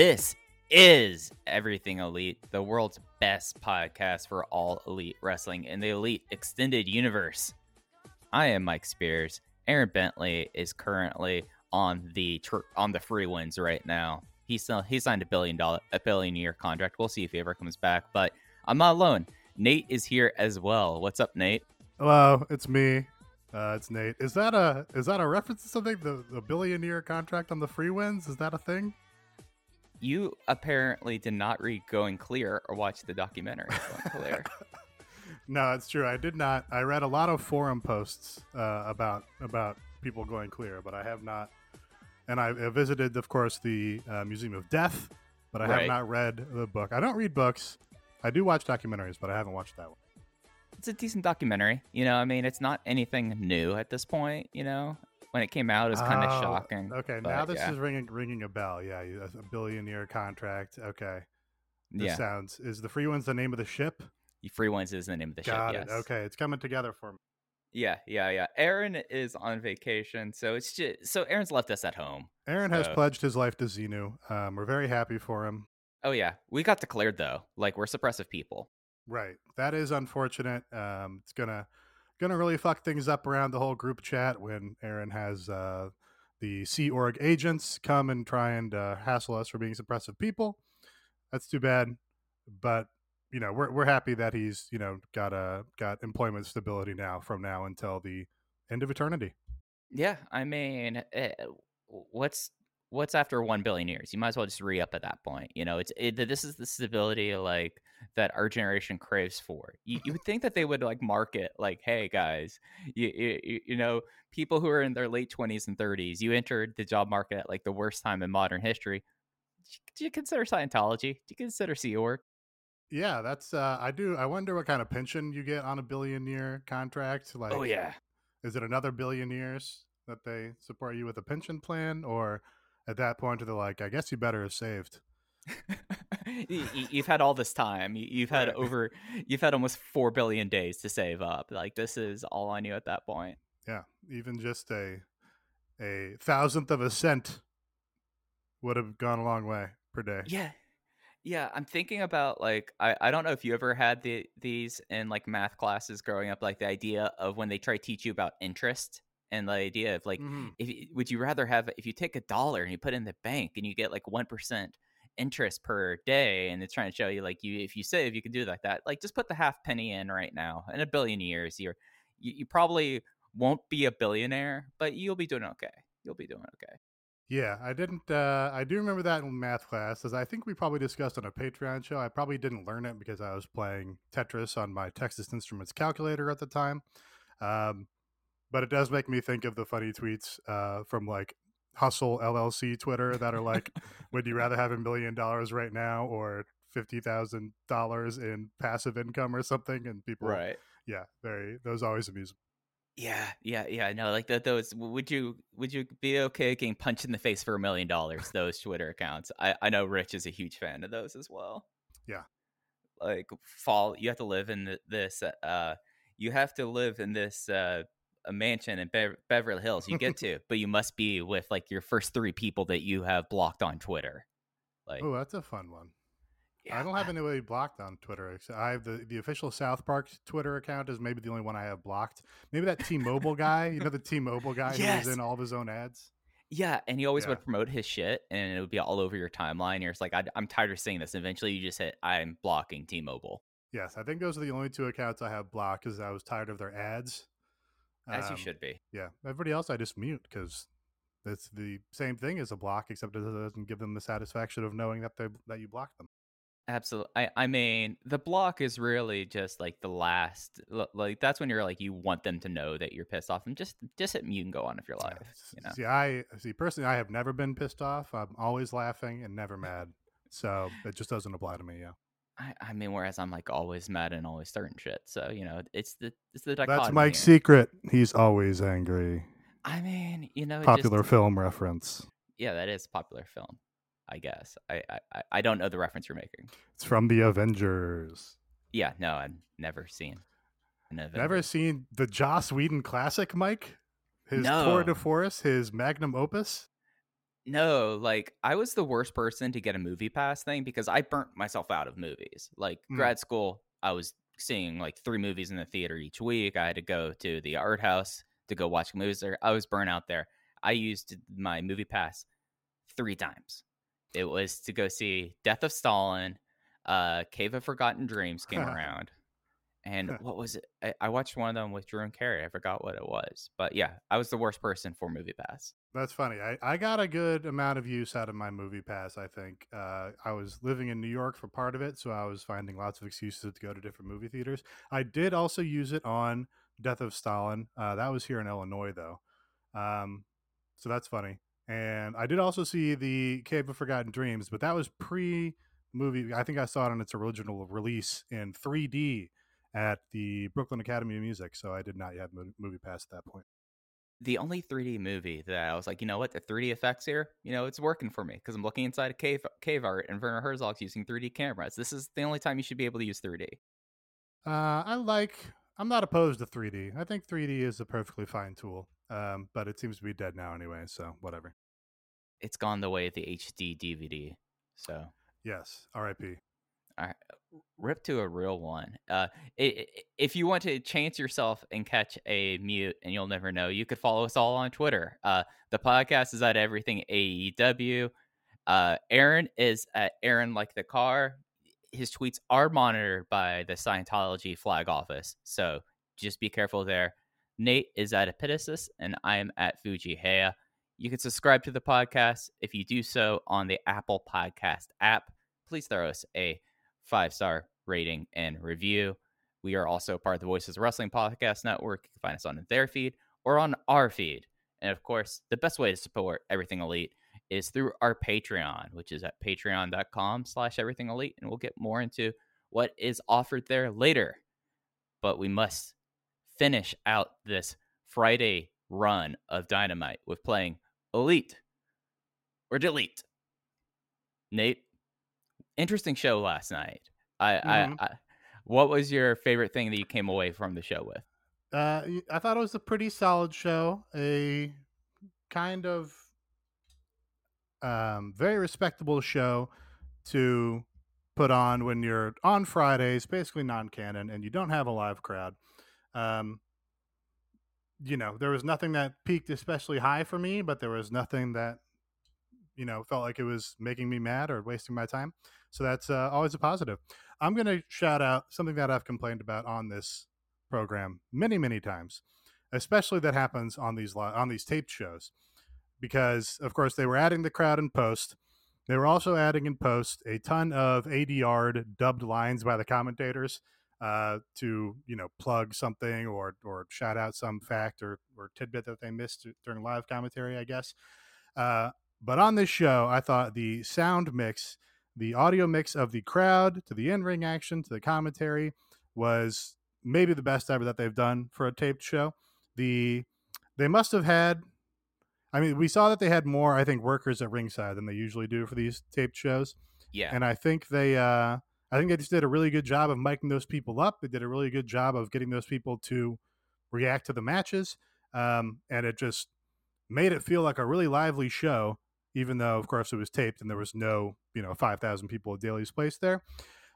This is Everything Elite, the world's best podcast for all elite wrestling in the elite extended universe. I am Mike Spears. Aaron Bentley is currently on the tr- on the Freewinds right now. He still he signed a billion dollar a billion year contract. We'll see if he ever comes back. But I'm not alone. Nate is here as well. What's up, Nate? Hello, it's me. Uh, it's Nate. Is that a is that a reference to something? The the billion year contract on the free wins? Is that a thing? You apparently did not read Going Clear or watch the documentary Going Clear. no, it's true. I did not. I read a lot of forum posts uh, about about people going clear, but I have not. And I visited, of course, the uh, Museum of Death, but I Right. have not read the book. I don't read books. I do watch documentaries, but I haven't watched that one. it's a decent documentary. You know, I mean, it's not anything new at this point. You know, when it came out, it was kind of Oh, shocking. Okay, but now this yeah. is ringing ringing a bell. Yeah, a billion year contract. Okay, this yeah. sounds. Is the free ones the name of the ship? The Freewinds is the name of the Got ship. it. Yes. Okay, it's coming together for me. Yeah, yeah, yeah. Aaron is on vacation, so it's just so Aaron's left us at home. Aaron has pledged his life to Xenu. Um, we're very happy for him. Oh yeah, we got declared though. Like we're suppressive people. Right. That is unfortunate. Um, it's gonna gonna really fuck things up around the whole group chat when Aaron has uh, the Sea Org agents come and try and uh, hassle us for being suppressive people. That's too bad. But you know, we're we're happy that he's you know got a got employment stability now from now until the end of eternity. Yeah, I mean, eh, what's what's after one billion years? You might as well just re up at that point. You know, it's it, this is the stability like that our generation craves for. You, you would think that they would like market like, hey guys, you, you you know, people who are in their late twenties and thirties, you entered the job market at like the worst time in modern history. Do you consider Scientology? Do you consider Sea Org? Yeah, that's uh, I do. I wonder what kind of pension you get on a billion year contract. Like, oh yeah. is it another billion years that they support you with a pension plan or at that point are they're like i guess you better have saved you've had all this time. You, you've had Right. over. You've had almost four billion days to save up. Like this is all on you at that point. yeah even just a a thousandth of a cent would have gone a long way per day Yeah, yeah. I'm thinking about like I, I don't know if you ever had the these in like math classes growing up. Like the idea of when they try to teach you about interest and the idea of like Mhm. if would you rather have if you take a dollar and you put it in the bank and you get like one percent interest per day and it's trying to show you like you if you save you can do like that like just put the half penny in right now in a billion years you're you, you probably won't be a billionaire but you'll be doing okay you'll be doing okay. Yeah i didn't uh i do remember that in math class as i think we probably discussed on a patreon show i probably didn't learn it because i was playing tetris on my texas instruments calculator at the time um but it does make me think of the funny tweets uh from like hustle llc twitter that are like would you rather have a million dollars right now or fifty thousand dollars in passive income or something? And people, right? yeah, very those always amuse. me. Yeah, yeah, yeah. No, like that. Those would you would you be okay getting punched in the face for a million dollars? Those Twitter accounts. I I know Rich is a huge fan of those as well. Yeah. Like fall, you have to live in th- this. Uh, you have to live in this uh a mansion in Bev- Beverly Hills. You get to, but you must be with like your first three people that you have blocked on Twitter. Like, Oh, that's a fun one. yeah, I don't have anybody blocked on Twitter. I have the, the official South Park Twitter account is maybe the only one I have blocked. Maybe that T-Mobile guy, you know, the T-Mobile guy Yes. who's in all of his own ads. Yeah, and he always Yeah. would promote his shit, and it would be all over your timeline. You're just like, I, I'm tired of seeing this. And eventually, you just hit, I'm blocking T-Mobile, Yes, I think those are the only two accounts I have blocked because I was tired of their ads. As you Um, should be. Yeah, everybody else I just mute because it's the same thing as a block, except it doesn't give them the satisfaction of knowing that they that you blocked them. Absolutely. I, I mean, the block is really just like the last. Like that's when you're like you want them to know that you're pissed off, and just just hit mute and go on with your life. You know? See, I see personally, I have never been pissed off. I'm always laughing and never mad, so it just doesn't apply to me. Yeah. I, I mean, whereas I'm like always mad and always starting shit. So you know, it's the it's the That's Mike's here. secret. He's always angry. I mean, you know, popular just, film reference. Yeah, that is popular film. I guess. I, I I don't know the reference you're making. It's from the Avengers. Yeah, no, I've never seen. Never seen the Joss Whedon classic, Mike? His no. tour de force, his magnum opus? No, like I was the worst person to get a movie pass thing because I burnt myself out of movies. Like mm. grad school, I was seeing like three movies in the theater each week. I had to go to the art house to go watch movies there. I was burnt out there. I used my movie pass three times. It was to go see Death of Stalin, uh, Cave of Forgotten Dreams came around. And what was it? I, I, watched one of them with Drew and Carey. I forgot what it was. But yeah, I was the worst person for Movie Pass. That's funny. I, I got a good amount of use out of my Movie Pass, I think. Uh, I was living in New York for part of it, so I was finding lots of excuses to go to different movie theaters. I did also use it on Death of Stalin. Uh, that was here in Illinois, though. Um, so that's funny. And I did also see the Cave of Forgotten Dreams, but that was pre movie. I think I saw it on its original release in 3D at the Brooklyn Academy of Music. So I did not yet movie pass at that point. The only 3D movie that I was like, you know what, the 3D effects here, you know, it's working for me because I'm looking inside a cave cave art and Werner Herzog's using 3D cameras. This is the only time you should be able to use 3D. Uh, I like. I'm not opposed to 3D. I think 3D is a perfectly fine tool, um, but it seems to be dead now anyway. So whatever it's gone the way of the HD DVD. So yes, R.I.P. All right, rip to a real one. Uh, it, if you want to chance yourself and catch a mute, and you'll never know, you could follow us all on Twitter. Uh, the podcast is at Everything AEW. Uh, Aaron is at Aaron like the car. His tweets are monitored by the Scientology flag office, so just be careful there. Nate is at Epitasis, and I am at Fuji Heya. You can subscribe to the podcast. If you do so on the Apple Podcast app, please throw us a five star rating and review. We are also part of the Voices of Wrestling Podcast Network. You can find us on their feed or on our feed. And of course, the best way to support Everything Elite is through our Patreon, which is at patreon.com slash everything elite. And we'll get more into what is offered there later. But we must finish out this Friday run of Dynamite with playing elite or delete. Nate, interesting show last night. I, mm-hmm. I, I, what was your favorite thing that you came away from the show with? Uh, I thought it was a pretty solid show. A kind of um, very respectable show to put on when you're on Fridays, basically non-canon, and you don't have a live crowd. Um, you know, there was nothing that peaked especially high for me, but there was nothing that, you know, felt like it was making me mad or wasting my time. So that's uh, always a positive. I'm going to shout out something that I've complained about on this program many, many times, especially that happens on these on these taped shows, because of course they were adding the crowd in post. They were also adding in post a ton of ADR dubbed lines by the commentators uh, to you know plug something or or shout out some fact or or tidbit that they missed during live commentary, I guess. Uh, but on this show, I thought the sound mix, the audio mix of the crowd to the in ring action to the commentary was maybe the best ever that they've done for a taped show. The they must have had. I mean, we saw that they had more, I think, workers at ringside than they usually do for these taped shows. Yeah, and I think they uh, I think they just did a really good job of miking those people up. They did a really good job of getting those people to react to the matches, um, and it just made it feel like a really lively show. Even though, of course, it was taped and there was no, you know, five thousand people at Daily's Place there.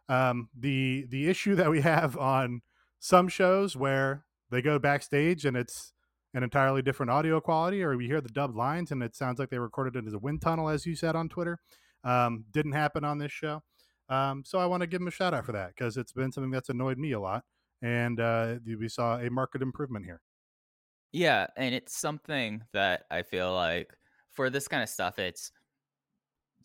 Um, the the issue that we have on some shows where they go backstage and it's an entirely different audio quality, or we hear the dubbed lines and it sounds like they recorded it as a wind tunnel, as you said on Twitter. Um, didn't happen on this show. Um, so I want to give him a shout out for that because it's been something that's annoyed me a lot, and uh, we saw a market improvement here. Yeah, and it's something that I feel like for this kind of stuff, it's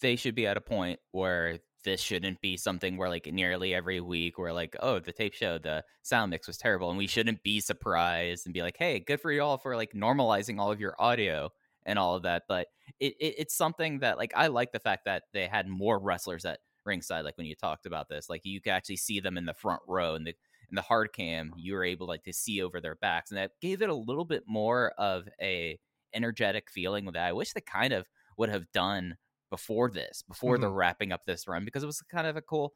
they should be at a point where this shouldn't be something where like nearly every week we're like, oh, the tape show, the sound mix was terrible, and we shouldn't be surprised and be like, hey, good for y'all for like normalizing all of your audio and all of that. But it, it it's something that like I like the fact that they had more wrestlers at ringside. Like when you talked about this, like you could actually see them in the front row and the in the hard cam, you were able like to see over their backs, and that gave it a little bit more of a energetic feeling that I wish they kind of would have done before this, before mm-hmm. they're wrapping up this run, because it was kind of a cool,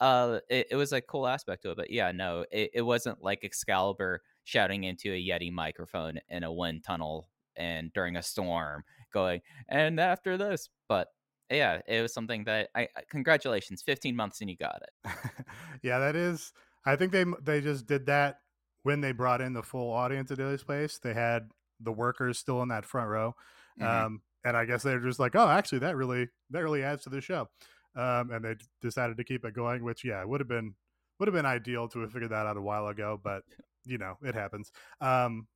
uh, it, it was a cool aspect to it. But yeah, no, it, it wasn't like Excalibur shouting into a Yeti microphone in a wind tunnel and during a storm, going and after this, but yeah, it was something that I congratulations, 15 months and you got it. yeah, that is. I think they they just did that when they brought in the full audience at Daily's Place. They had the workers still in that front row. Mm-hmm. Um, and I guess they're just like, oh, actually, that really that really adds to the show, um, and they decided to keep it going. Which, yeah, would have been would have been ideal to have figured that out a while ago, but you know, it happens. Um,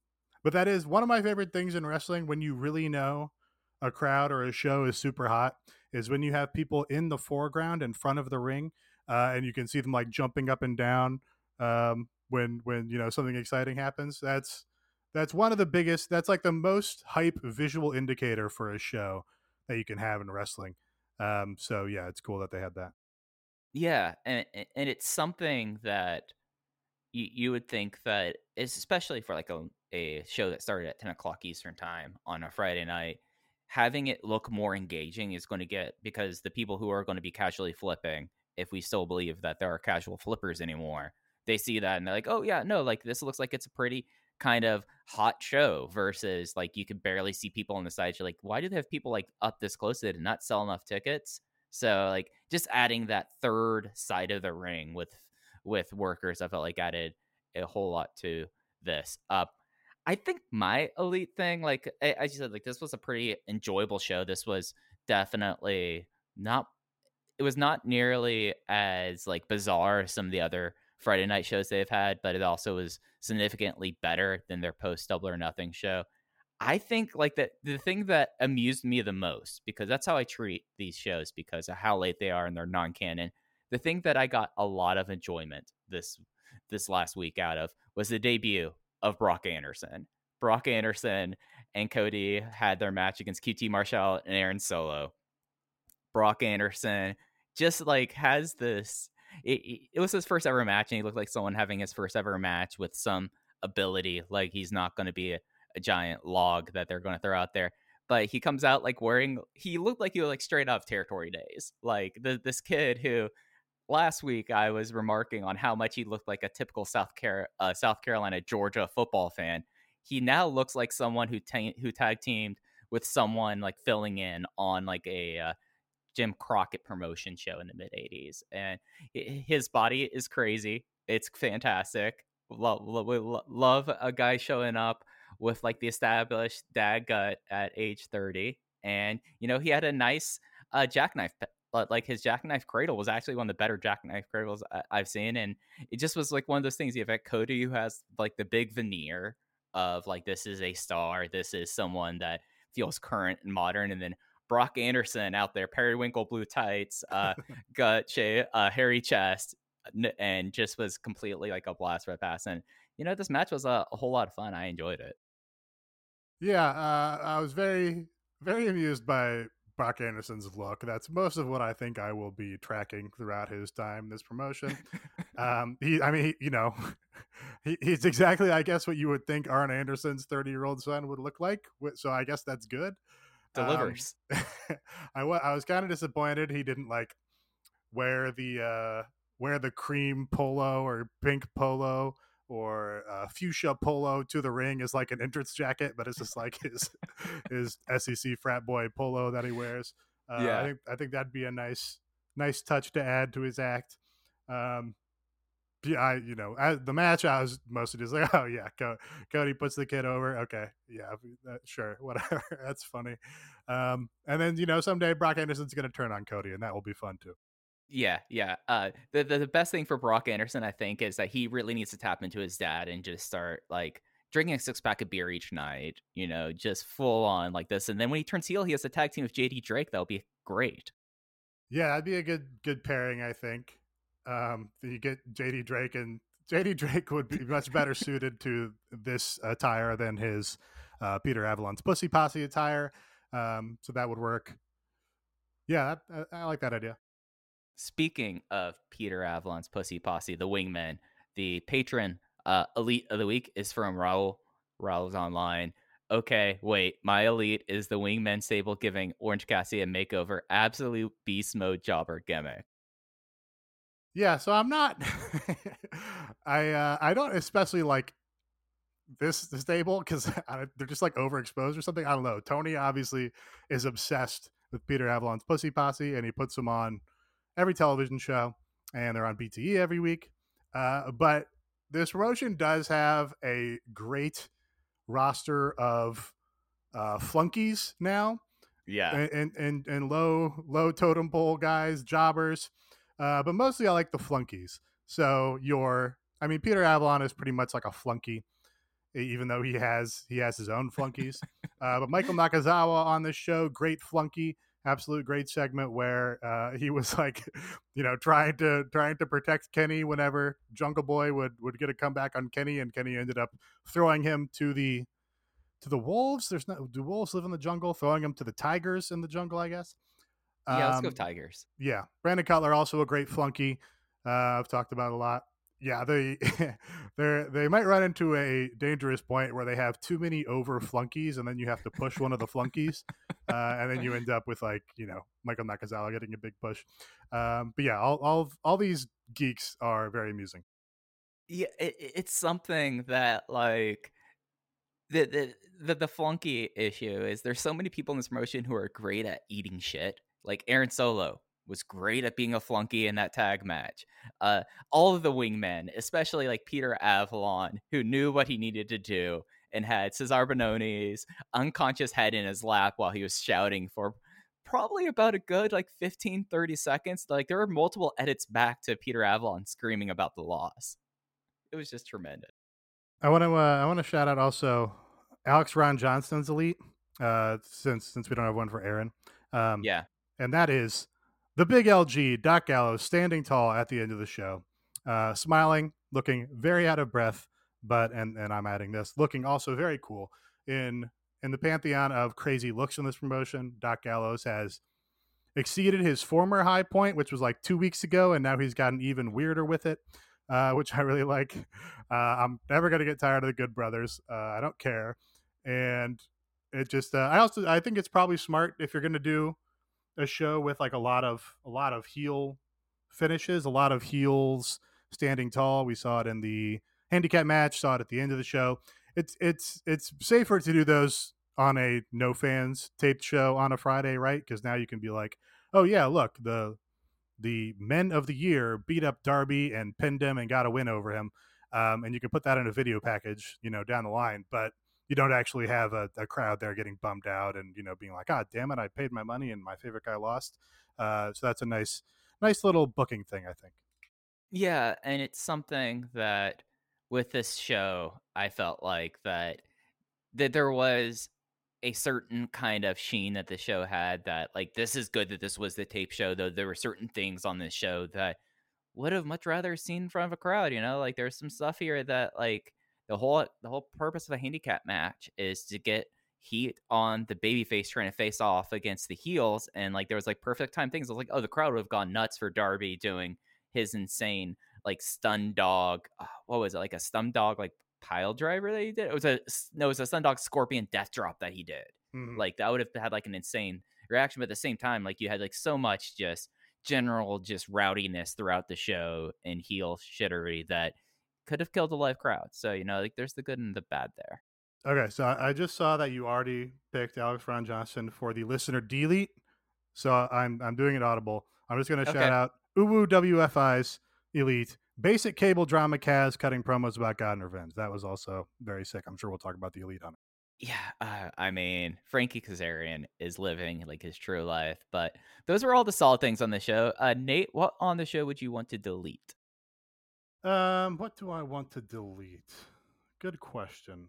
but that is one of my favorite things in wrestling when you really know a crowd or a show is super hot is when you have people in the foreground in front of the ring, uh, and you can see them like jumping up and down um, when when you know something exciting happens. That's that's one of the biggest that's like the most hype visual indicator for a show that you can have in wrestling. Um so yeah it's cool that they had that. Yeah and and it's something that you, you would think that especially for like a, a show that started at 10 o'clock eastern time on a friday night having it look more engaging is going to get because the people who are going to be casually flipping if we still believe that there are casual flippers anymore they see that and they're like oh yeah no like this looks like it's a pretty kind of hot show versus like you could barely see people on the side. You're like, why do they have people like up this close to it and not sell enough tickets? So like just adding that third side of the ring with with workers, I felt like added a whole lot to this. Up, uh, I think my elite thing, like as you said, like this was a pretty enjoyable show. This was definitely not. It was not nearly as like bizarre as some of the other Friday night shows they've had, but it also was significantly better than their post double or nothing show. I think like that the thing that amused me the most because that's how I treat these shows because of how late they are and they're non-canon. The thing that I got a lot of enjoyment this this last week out of was the debut of Brock Anderson. Brock Anderson and Cody had their match against QT Marshall and Aaron Solo. Brock Anderson just like has this it, it was his first ever match, and he looked like someone having his first ever match with some ability. Like he's not going to be a, a giant log that they're going to throw out there but he comes out like wearing he looked like he was like straight off territory days like the, this kid who last week i was remarking on how much he looked like a typical south, Car- uh, south carolina georgia football fan he now looks like someone who ta- who tag teamed with someone like filling in on like a uh, Jim Crockett promotion show in the mid 80s. And his body is crazy. It's fantastic. Love, love, love a guy showing up with like the established dad gut at age 30. And, you know, he had a nice uh, jackknife but like his jackknife cradle was actually one of the better jackknife cradles I've seen, and it just was like one of those things. You have Cody who has like the big veneer of like this is a star, this is someone that feels current and modern, and then Brock Anderson out there, periwinkle blue tights, uh, gut shape, uh, hairy chest, and just was completely like a blast right past. And you know, this match was a, a whole lot of fun. I enjoyed it. Yeah, uh, I was very, very amused by Brock Anderson's look. That's most of what I think I will be tracking throughout his time this promotion. um, he, I mean, he, you know, he, he's exactly, I guess, what you would think Arn Anderson's thirty-year-old son would look like. So I guess that's good delivers. Um, I, I was kind of disappointed he didn't like wear the uh, wear the cream polo or pink polo or uh, fuchsia polo to the ring as like an entrance jacket, but it's just like his his SEC frat boy polo that he wears. Uh, yeah, I think I think that'd be a nice nice touch to add to his act. Um, I you know I, the match I was mostly just like, oh yeah, Cody puts the kid over. Okay, yeah, uh, sure, whatever. That's funny. Um, and then you know someday Brock Anderson's gonna turn on Cody, and that will be fun too. Yeah, yeah. Uh, the, the the best thing for Brock Anderson, I think, is that he really needs to tap into his dad and just start like drinking a six pack of beer each night. You know, just full on like this. And then when he turns heel, he has a tag team with JD Drake. That'll be great. Yeah, that'd be a good good pairing, I think. Um, you get JD Drake, and JD Drake would be much better suited to this attire than his uh, Peter Avalon's Pussy Posse attire. Um, so that would work. Yeah, I, I like that idea. Speaking of Peter Avalon's Pussy Posse, the wingman, the patron uh, elite of the week is from Raul. Raul's online. Okay, wait, my elite is the wingman stable giving Orange Cassidy a makeover. Absolute beast mode jobber gimmick. Yeah, so I'm not. I uh, I don't especially like this the stable because they're just like overexposed or something. I don't know. Tony obviously is obsessed with Peter Avalon's Pussy Posse, and he puts them on every television show, and they're on BTE every week. Uh, but this promotion does have a great roster of uh, flunkies now. Yeah, and, and and and low low totem pole guys, jobbers, uh, but mostly I like the flunkies. So your, I mean, Peter Avalon is pretty much like a flunky, even though he has he has his own flunkies. uh, but Michael Nakazawa on this show, great flunky, absolute great segment where uh, he was like, you know, trying to trying to protect Kenny whenever Jungle Boy would would get a comeback on Kenny, and Kenny ended up throwing him to the to the wolves. There's no do wolves live in the jungle? Throwing him to the tigers in the jungle, I guess. Yeah, let's go um, Tigers. Yeah, Brandon Cutler also a great flunky. Uh, I've talked about a lot. Yeah, they they they might run into a dangerous point where they have too many over flunkies, and then you have to push one of the flunkies, uh, and then you end up with like you know Michael Nakazawa getting a big push. Um, but yeah, all all all these geeks are very amusing. Yeah, it, it's something that like the, the the the flunky issue is there's so many people in this promotion who are great at eating shit like Aaron Solo was great at being a flunky in that tag match. Uh, all of the wingmen, especially like Peter Avalon, who knew what he needed to do and had Cezar Bononi's unconscious head in his lap while he was shouting for probably about a good like 15 30 seconds like there were multiple edits back to peter avalon screaming about the loss. It was just tremendous. I want to uh, i want to shout out also alex ron johnston's elite uh since since we don't have one for aaron. Um yeah and that is the big LG, Doc Gallows, standing tall at the end of the show, uh, smiling, looking very out of breath, but and and I'm adding this, looking also very cool in in the pantheon of crazy looks in this promotion. Doc Gallows has exceeded his former high point, which was like two weeks ago, and now he's gotten even weirder with it, uh, which I really like. Uh, I'm never gonna get tired of the Good Brothers. Uh, I don't care, and it just uh, I also I think it's probably smart if you're gonna do a show with like a lot of a lot of heel finishes, a lot of heels standing tall. We saw it in the handicap match, saw it at the end of the show. It's it's it's safer to do those on a no fans taped show on a Friday, right? Because now you can be like, oh yeah, look the the men of the year beat up Darby and pinned him and got a win over him, um, and you can put that in a video package, you know, down the line. But you don't actually have a, a, crowd there getting bummed out and you know being like, "God damn it, I paid my money and my favorite guy lost." Uh, so that's a nice, nice little booking thing, I think. Yeah, and it's something that with this show, I felt like that that there was a certain kind of sheen that the show had that like this is good that this was the tape show though there were certain things on this show that would have much rather seen in front of a crowd you know like there's some stuff here that like the whole the whole purpose of a handicap match is to get heat on the babyface trying to face off against the heels and like there was like perfect time things. I was like oh the crowd would have gone nuts for darby doing his insane like stun dog uh, what was it like a stun dog like pile driver that he did? It was a no it was a stun dog scorpion death drop that he did. Mm-hmm. like that would have had like an insane reaction but at the same time like you had like so much just general just rowdiness throughout the show and heel shittery that could have killed a live crowd. So you know, like there's the good and the bad there. Okay, so I just saw that you already picked Alex Ron Johnson for the listener delete. So I'm I'm doing it audible. I'm just gonna okay. shout out Uwu WFI's elite basic cable drama Kaz cutting promos about God and revenge. That was also very sick. I'm sure we'll talk about the elite on it. Yeah, uh, I mean Frankie Kazarian is living like his true life, but those were all the solid things on the show. Uh, Nate, what on the show would you want to delete? Um, what do I want to delete? Good question.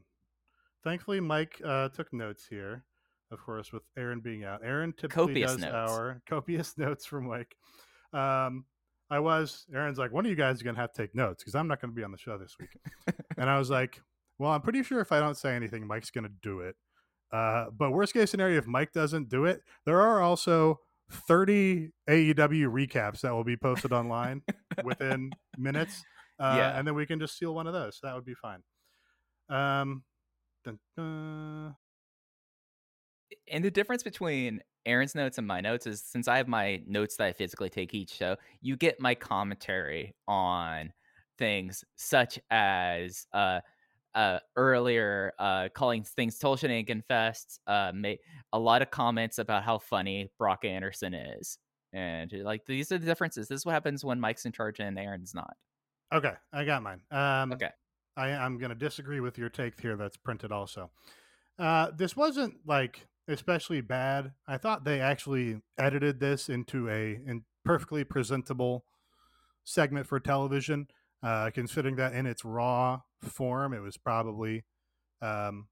Thankfully, Mike uh, took notes here. of course, with Aaron being out. Aaron typically Copious does notes. our copious notes from Mike. um, I was, Aaron's like, one of you guys are going to have to take notes because I'm not going to be on the show this week. and I was like, well, I'm pretty sure if I don't say anything, Mike's going to do it. Uh, but worst case scenario, if Mike doesn't do it, there are also 30 AEW recaps that will be posted online within minutes. Uh, Yeah. And then we can just steal one of those. That would be fine. Um, dun, and the difference between Aaron's notes and my notes is since I have my notes that I physically take each show, you get my commentary on things such as uh uh earlier uh calling things Tolshan Fest, uh made a lot of comments about how funny Brock Anderson is. And like these are the differences. This is what happens when Mike's in charge and Aaron's not. Okay, I got mine. Um, Okay. I, I'm going to disagree with your take here that's printed also. Uh, this wasn't like especially bad. I thought they actually edited this into a in perfectly presentable segment for television. Uh, considering that in its raw form, it was probably um,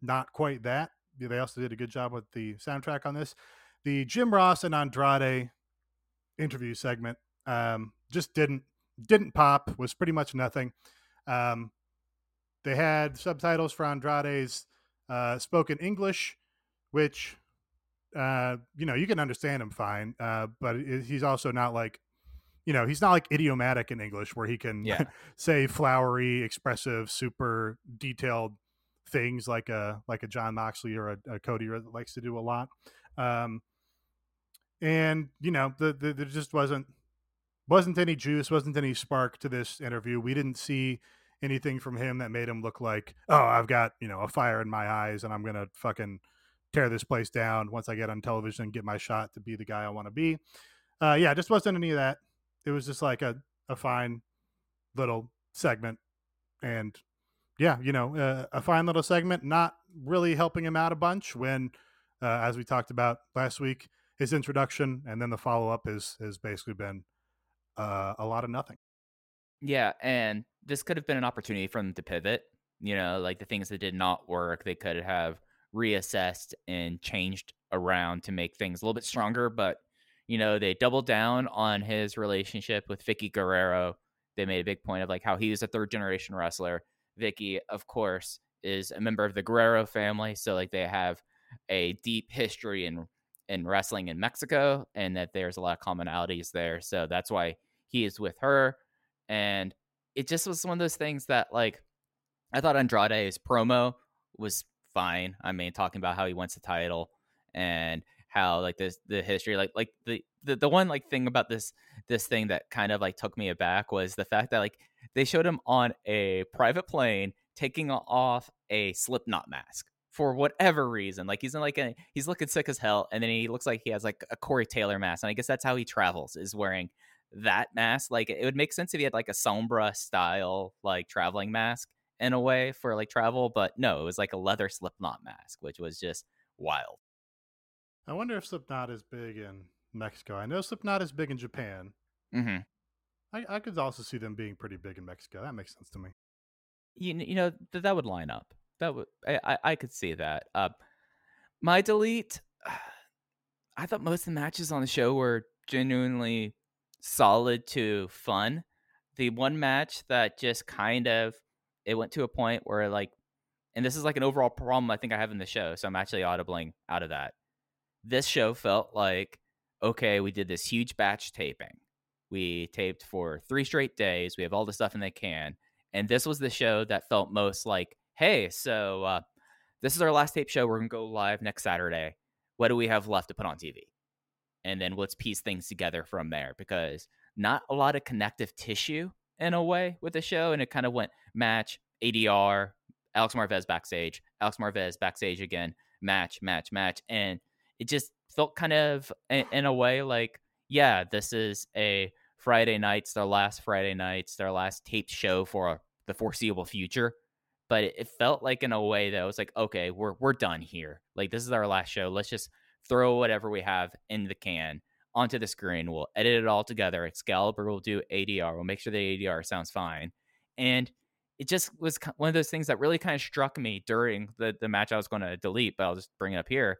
not quite that. They also did a good job with the soundtrack on this. The Jim Ross and Andrade interview segment um, just didn't didn't pop. Was pretty much nothing. Um, they had subtitles for Andrade's uh, spoken English, which uh, you know you can understand him fine, uh, but it, he's also not like you know he's not like idiomatic in English where he can Yeah. say flowery, expressive, super detailed things like a like a Jon Moxley or a, a Cody likes to do a lot. Um, and you know the, the there just wasn't wasn't any juice, wasn't any spark to this interview. We didn't see anything from him that made him look like, oh, I've got you know a fire in my eyes and I'm gonna fucking tear this place down once I get on television and get my shot to be the guy I want to be. Uh, yeah, just wasn't any of that. It was just like a a fine little segment, and yeah, you know, uh, a fine little segment, not really helping him out a bunch when, uh, as we talked about last week, his introduction and then the follow up has has basically been uh, a lot of nothing. Yeah, and this could have been an opportunity for them to pivot. You know, like the things that did not work, they could have reassessed and changed around to make things a little bit stronger. But, you know, they doubled down on his relationship with Vickie Guerrero. They made a big point of like how he was a third generation wrestler. Vicky, of course, is a member of the Guerrero family. So, like, they have a deep history in in wrestling in Mexico and that there's a lot of commonalities there. So that's why he is with her. And it just was one of those things that like I thought Andrade's promo was fine. I mean, talking about how he wants the title and how like this the history like like the, the the one like thing about this this thing that kind of like took me aback was the fact that like they showed him on a private plane taking off a Slipknot mask for whatever reason. Like he's in like a he's looking sick as hell, and then he looks like he has like a Corey Taylor mask, and I guess that's how he travels is wearing that mask. Like it would make sense if he had like a sombra style like traveling mask in a way for like travel, but no, it was like a leather Slipknot mask, which was just wild. I wonder if Slipknot is big in Mexico. I know Slipknot is big in Japan. Mm-hmm. I, I could also see them being pretty big in Mexico. That makes sense to me. You, you know th- that would line up. That I could see that. Uh, my delete. I thought most of the matches on the show were genuinely solid to fun. The one match that just kind of it went to a point where like, and this is like an overall problem I think I have in the show, so I'm actually audibling out of that. This show felt like okay, we did this huge batch taping. We taped for three straight days. We have all the stuff in the can, and this was the show that felt most like, hey, so uh, this is our last tape show. We're gonna go live next Saturday. What do we have left to put on TV? And then let's piece things together from there because not a lot of connective tissue in a way with the show. And it kind of went match, ADR, Alex Marvez backstage, Alex Marvez backstage again, match, match, match. And it just felt kind of in, in a way like, yeah, this is a Friday nights, their last Friday nights, their last taped show for the foreseeable future but it, felt like in a way that was like, okay, we're we're done here. Like this is our last show. Let's just throw whatever we have in the can onto the screen. We'll edit it all together. Excalibur will do ADR. We'll make sure the ADR sounds fine. And it just was one of those things that really kind of struck me during the the match I was going to delete, but I'll just bring it up here.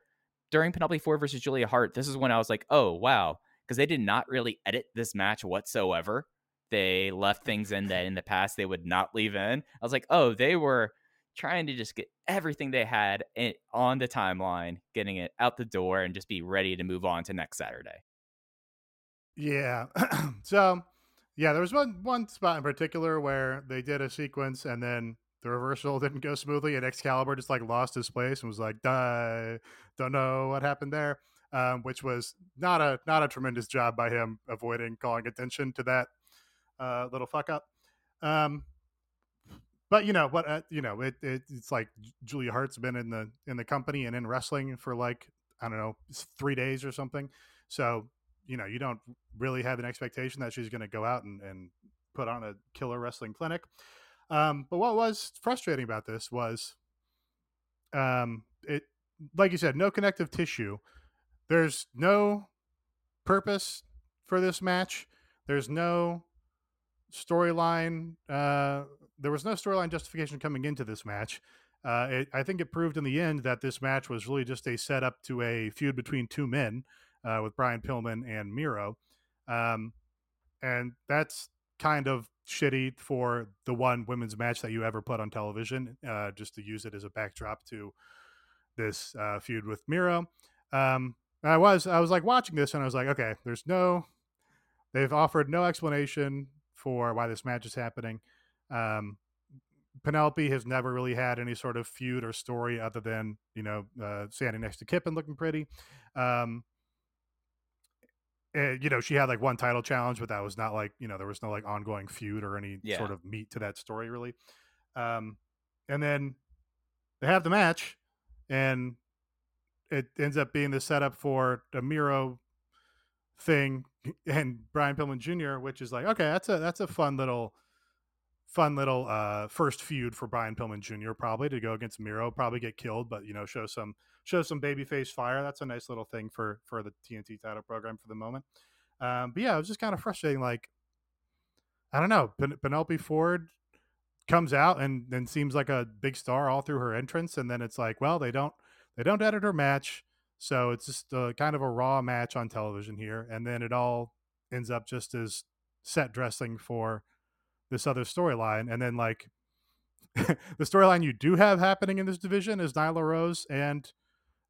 During Penelope Ford versus Julia Hart, this is when I was like, oh wow, because they did not really edit this match whatsoever. They left things in that in the past they would not leave in. I was like, oh, they were trying to just get everything they had on the timeline, getting it out the door, and just be ready to move on to next Saturday. Yeah. so, yeah, there was one one spot in particular where they did a sequence and then the reversal didn't go smoothly, and Excalibur just like lost his place and was like, "Die, don't know what happened there," um, which was not a not a tremendous job by him avoiding calling attention to that uh, little fuck up. Um, but you know what? Uh, you know, it, it it's like Julia Hart's been in the in the company and in wrestling for like I don't know three days or something. So you know, you don't really have an expectation that she's going to go out and, and put on a killer wrestling clinic. Um, but what was frustrating about this was, um, it like you said, no connective tissue. There's no purpose for this match. There's no storyline. Uh, there was no storyline justification coming into this match. Uh, it, I think it proved in the end that this match was really just a setup to a feud between two men uh, with Brian Pillman and Miro. Um, and that's kind of shitty for the one women's match that you ever put on television, uh, just to use it as a backdrop to this uh, feud with Miro. Um, I was I was like watching this and I was like, okay, there's no, they've offered no explanation for why this match is happening. Um, Penelope has never really had any sort of feud or story other than you know uh, standing next to Kip and looking pretty. Um, and, you know, she had like one title challenge, but that was not like, you know, there was no like ongoing feud or any yeah. sort of meat to that story really. Um, and then they have the match and it ends up being the setup for the Miro thing and Brian Pillman Jr., which is like, okay, that's a, that's a fun little, fun little uh, first feud for Brian Pillman Jr. Probably to go against Miro, probably get killed, but you know, show some show some babyface fire. That's a nice little thing for for the TNT title program for the moment. Um, but yeah, it was just kind of frustrating. Like, I don't know, Pen- Penelope Ford comes out and then seems like a big star all through her entrance, and then it's like, well, they don't they don't edit her match, so it's just a, kind of a raw match on television here, and then it all ends up just as set dressing for this other storyline, and then like. the storyline you do have happening in this division is Nyla Rose and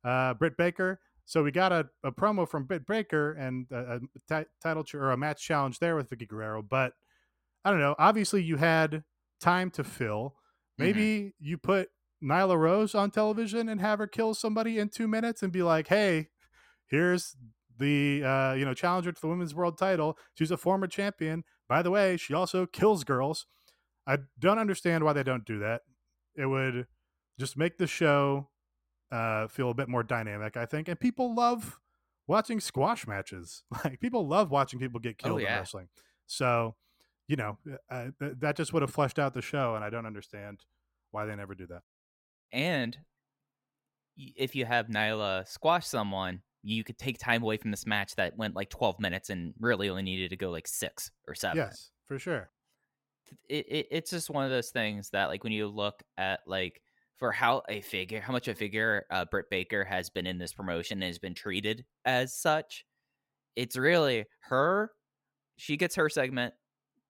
uh, Britt Baker. So we got a, a promo from Britt Baker and a, a t- title ch- or a match challenge there with Vickie Guerrero. But I don't know. Obviously, you had time to fill. Maybe mm-hmm. you put Nyla Rose on television and have her kill somebody in two minutes and be like, "Hey, here's the uh, you know challenger to the women's world title. She's a former champion. By the way, she also kills girls." I don't understand why they don't do that. It would just make the show uh, feel a bit more dynamic, I think. And people love watching squash matches. Like people love watching people get oh, killed oh, yeah. in wrestling. So, you know, uh, th- that just would have fleshed out the show, and I don't understand why they never do that. And if you have Nyla squash someone, you could take time away from this match that went like 12 minutes and really only needed to go like six or seven. Yes, for sure. It, it, it's just one of those things that like when you look at like for how a figure, how much a figure uh, Britt Baker has been in this promotion and has been treated as such. It's really her. She gets her segment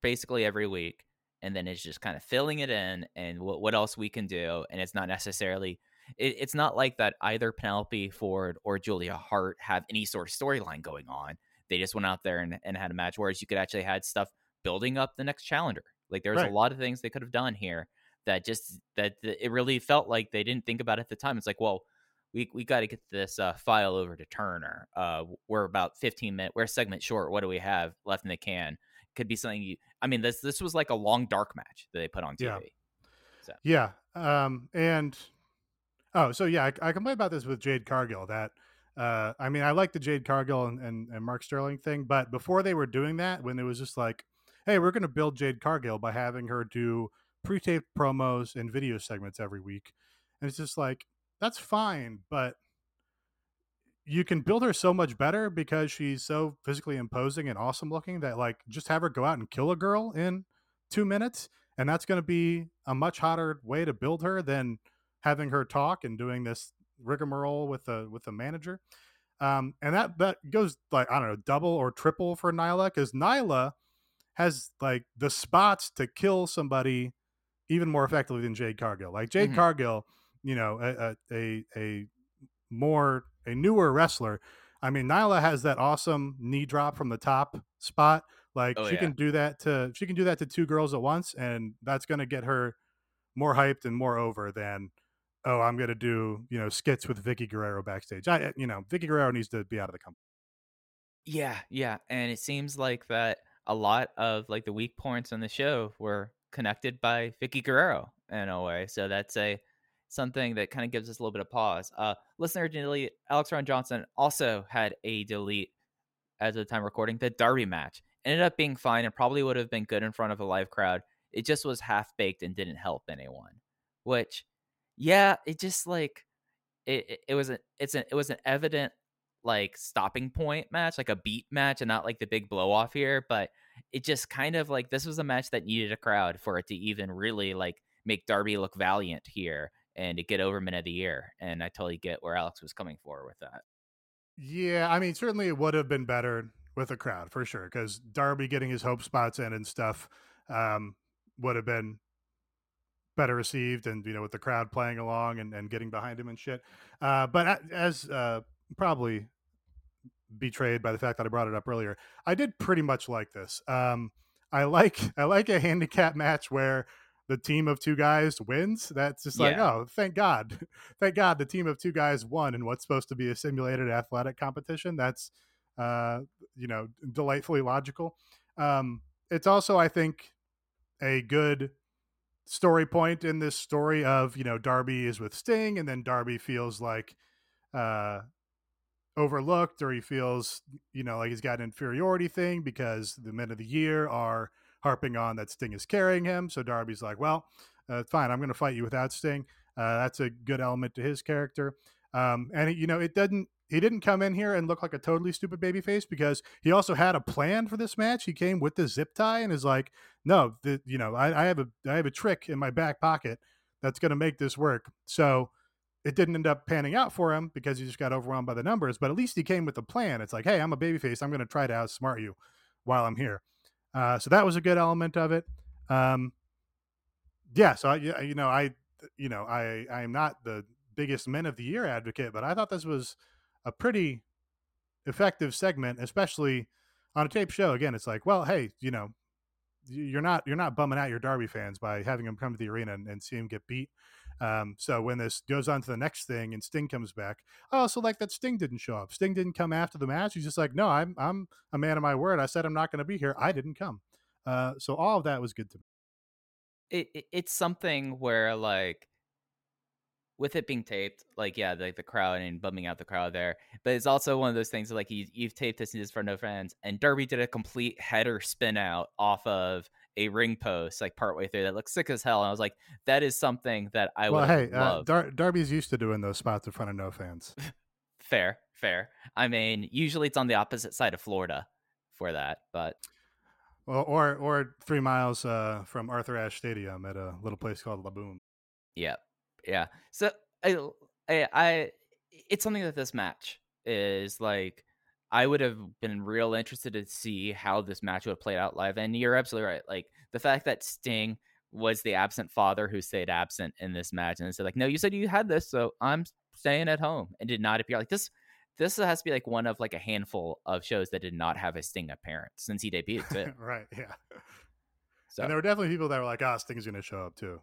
basically every week, and then it's just kind of filling it in and what, what else we can do. And it's not necessarily. It, it's not like that either Penelope Ford or Julia Hart have any sort of storyline going on. They just went out there and, and had a match, whereas you could actually had stuff building up the next challenger. Like there's right. a lot of things they could have done here that just that it really felt like they didn't think about it at the time. It's like, well, we we got to get this uh, file over to Turner. Uh, we're about 15 minutes. We're a segment short. What do we have left in the can? Could be something. You, I mean, this this was like a long dark match that they put on TV. Yeah. So. Yeah. Um. And oh, so yeah, I, I complained about this with Jade Cargill. That uh, I mean, I like the Jade Cargill and, and, and Mark Sterling thing, but before they were doing that, when it was just like, hey, we're to build Jade Cargill by having her do pre-taped promos and video segments every week and it's just like that's fine but you can build her so much better because she's so physically imposing and awesome looking that like just have her go out and kill a girl in two minutes and that's going to be a much hotter way to build her than having her talk and doing this rigmarole with the with the manager. Um, and that that goes like I don't know, double or triple for Nyla because Nyla has like the spots to kill somebody even more effectively than Jade Cargill. Like Jade Mhm. Cargill, you know, a, a a a more a newer wrestler. I mean, Nyla has that awesome knee drop from the top spot. Like Oh, she yeah. can do that to she can do that to two girls at once, and that's going to get her more hyped and more over than oh I'm going to do you know skits with Vickie Guerrero backstage. I you know Vickie Guerrero needs to be out of the company. Yeah, yeah, and it seems like that a lot of like the weak points on the show were connected by Vickie Guerrero in a way. So that's a something that kind of gives us a little bit of pause. Uh, listener delete Alex Ron Johnson also had a delete as of the time recording. The Darby match ended up being fine and probably would have been good in front of a live crowd. It just was half baked and didn't help anyone. Which, yeah, it just like it. It, it was a it's an it was an evident like stopping point match, like a beat match, and not like the big blow off here. But it just kind of like this was a match that needed a crowd for it to even really like make Darby look valiant here and to get over minute of the year. And I totally get where Alex was coming for with that. Yeah, I mean certainly it would have been better with a crowd for sure because Darby getting his hope spots in and stuff um, would have been better received and you know with the crowd playing along and, and getting behind him and shit uh, but as uh, probably betrayed by the fact that i brought it up earlier i did pretty much like this um, i like i like a handicap match where the team of two guys wins that's just like Yeah. oh thank god thank god the team of two guys won in what's supposed to be a simulated athletic competition that's uh, you know delightfully logical um, it's also i think a good story point in this story of you know Darby is with Sting and then Darby feels like uh overlooked or he feels you know like he's got an inferiority thing because the men of the year are harping on that Sting is carrying him so Darby's like well uh, fine I'm going to fight you without Sting uh, that's a good element to his character um and it, you know it doesn't he didn't come in here and look like a totally stupid babyface because he also had a plan for this match he came with the zip tie and is like no, the, you know, I, I have a I have a trick in my back pocket that's going to make this work. So it didn't end up panning out for him because he just got overwhelmed by the numbers. But at least he came with a plan. It's like, hey, I'm a babyface. I'm going to try to outsmart you while I'm here. Uh, so that was a good element of it. Um, yeah. So I, you know, I, you know, I I am not the biggest men of the year advocate, but I thought this was a pretty effective segment, especially on a tape show. Again, it's like, well, hey, you know, you're not you're not bumming out your Darby fans by having them come to the arena and, and see him get beat. Um, so when this goes on to the next thing and Sting comes back, I also like that Sting didn't show up. Sting didn't come after the match. He's just like, no, I'm I'm a man of my word. I said I'm not going to be here. I didn't come. Uh, so all of that was good to me. it, it it's something where like with it being taped, like yeah, like the crowd and bumming out the crowd there. But it's also one of those things like you, you've taped this and this for no fans, and Darby did a complete header spin out off of a ring post like partway through that looks sick as hell. And I was like, that is something that I well, would hey, uh. Dar- Darby's used to doing those spots in front of no fans. fair, fair. I mean, usually it's on the opposite side of Florida for that, but Well, or or three miles uh, from Arthur Ashe Stadium at a little place called La Boom. Yeah, yeah. So I, I, I, it's something that this match is like. I would have been real interested to see how this match would have played out live. And you're absolutely right. Like the fact that Sting was the absent father who stayed absent in this match, and said like, "No, you said you had this, so I'm staying at home," and did not appear. Like this, this has to be like one of like a handful of shows that did not have a Sting appearance since he debuted. Too. right. Yeah. So And there were definitely people that were like, "Ah, Sting's going to show up too."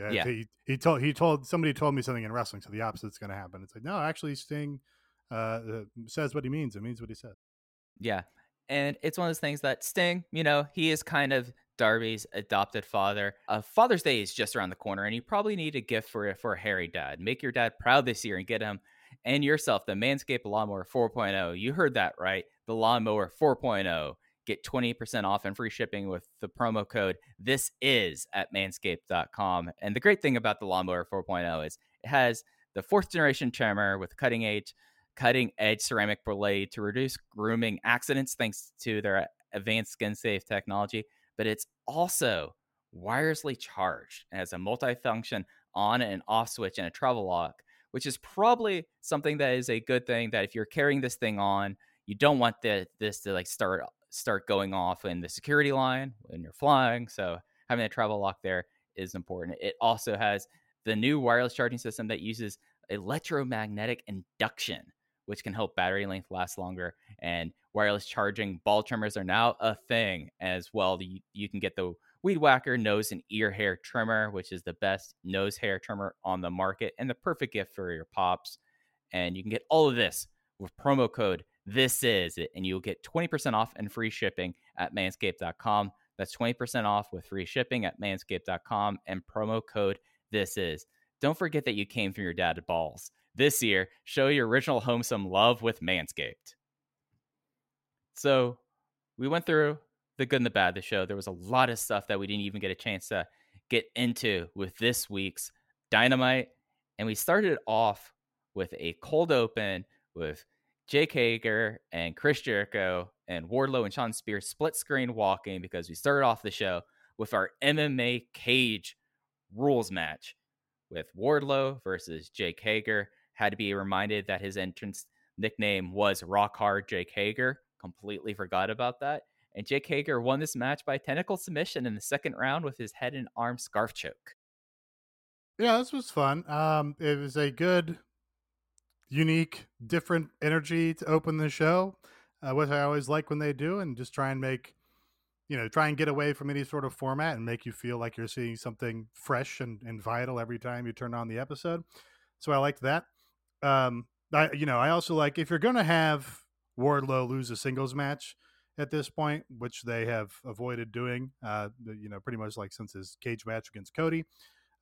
Yeah, Yeah. He, he told he told somebody told me something in wrestling, so the opposite's going to happen. It's like, no, actually, Sting uh, says what he means. It means what he says. Yeah. And it's one of those things that Sting, you know, he is kind of Darby's adopted father. Uh, Father's Day is just around the corner, and you probably need a gift for for a hairy dad. Make your dad proud this year and get him and yourself the Manscaped Lawnmower 4.0. You heard that right. The Lawnmower 4.0. Get 20% off and free shipping with the promo code This Is at manscaped.com. And the great thing about the Lawnmower 4.0 is it has the fourth generation trimmer with cutting edge cutting edge ceramic blade to reduce grooming accidents thanks to their advanced skin safe technology. But it's also wirelessly charged and has a multifunction on and off switch and a travel lock, which is probably something that is a good thing that if you're carrying this thing on, you don't want the, this to like start start going off in the security line when you're flying. So having a travel lock there is important. It also has the new wireless charging system that uses electromagnetic induction, which can help battery length last longer. And wireless charging ball trimmers are now a thing as well. You, you can get the Weed Whacker nose and ear hair trimmer, which is the best nose hair trimmer on the market and the perfect gift for your pops. And you can get all of this with promo code This Is It, and you'll get 20% off and free shipping at manscaped.com. That's 20% off with free shipping at manscaped.com and promo code This Is. Don't forget that you came from your dad balls. This year, show your original home some love with Manscaped. So, we went through the good and the bad the show. There was a lot of stuff that we didn't even get a chance to get into with this week's Dynamite. And we started off with a cold open with Jake Hager and Chris Jericho and Wardlow and Shawn Spears split screen walking because we started off the show with our MMA cage rules match with Wardlow versus Jake Hager. Had to be reminded that his entrance nickname was Rock Hard Jake Hager. Completely forgot about that. And Jake Hager won this match by technical submission in the second round with his head and arm scarf choke. Yeah, this was fun. Um, it was a good, unique, different energy to open the show, uh, which I always like when they do, and just try and make, you know, try and get away from any sort of format and make you feel like you're seeing something fresh and, and vital every time you turn on the episode. So I liked that. Um, I, you know, I also like if you're to have Wardlow lose a singles match, at this point, which they have avoided doing. Uh, you know, pretty much like since his cage match against Cody.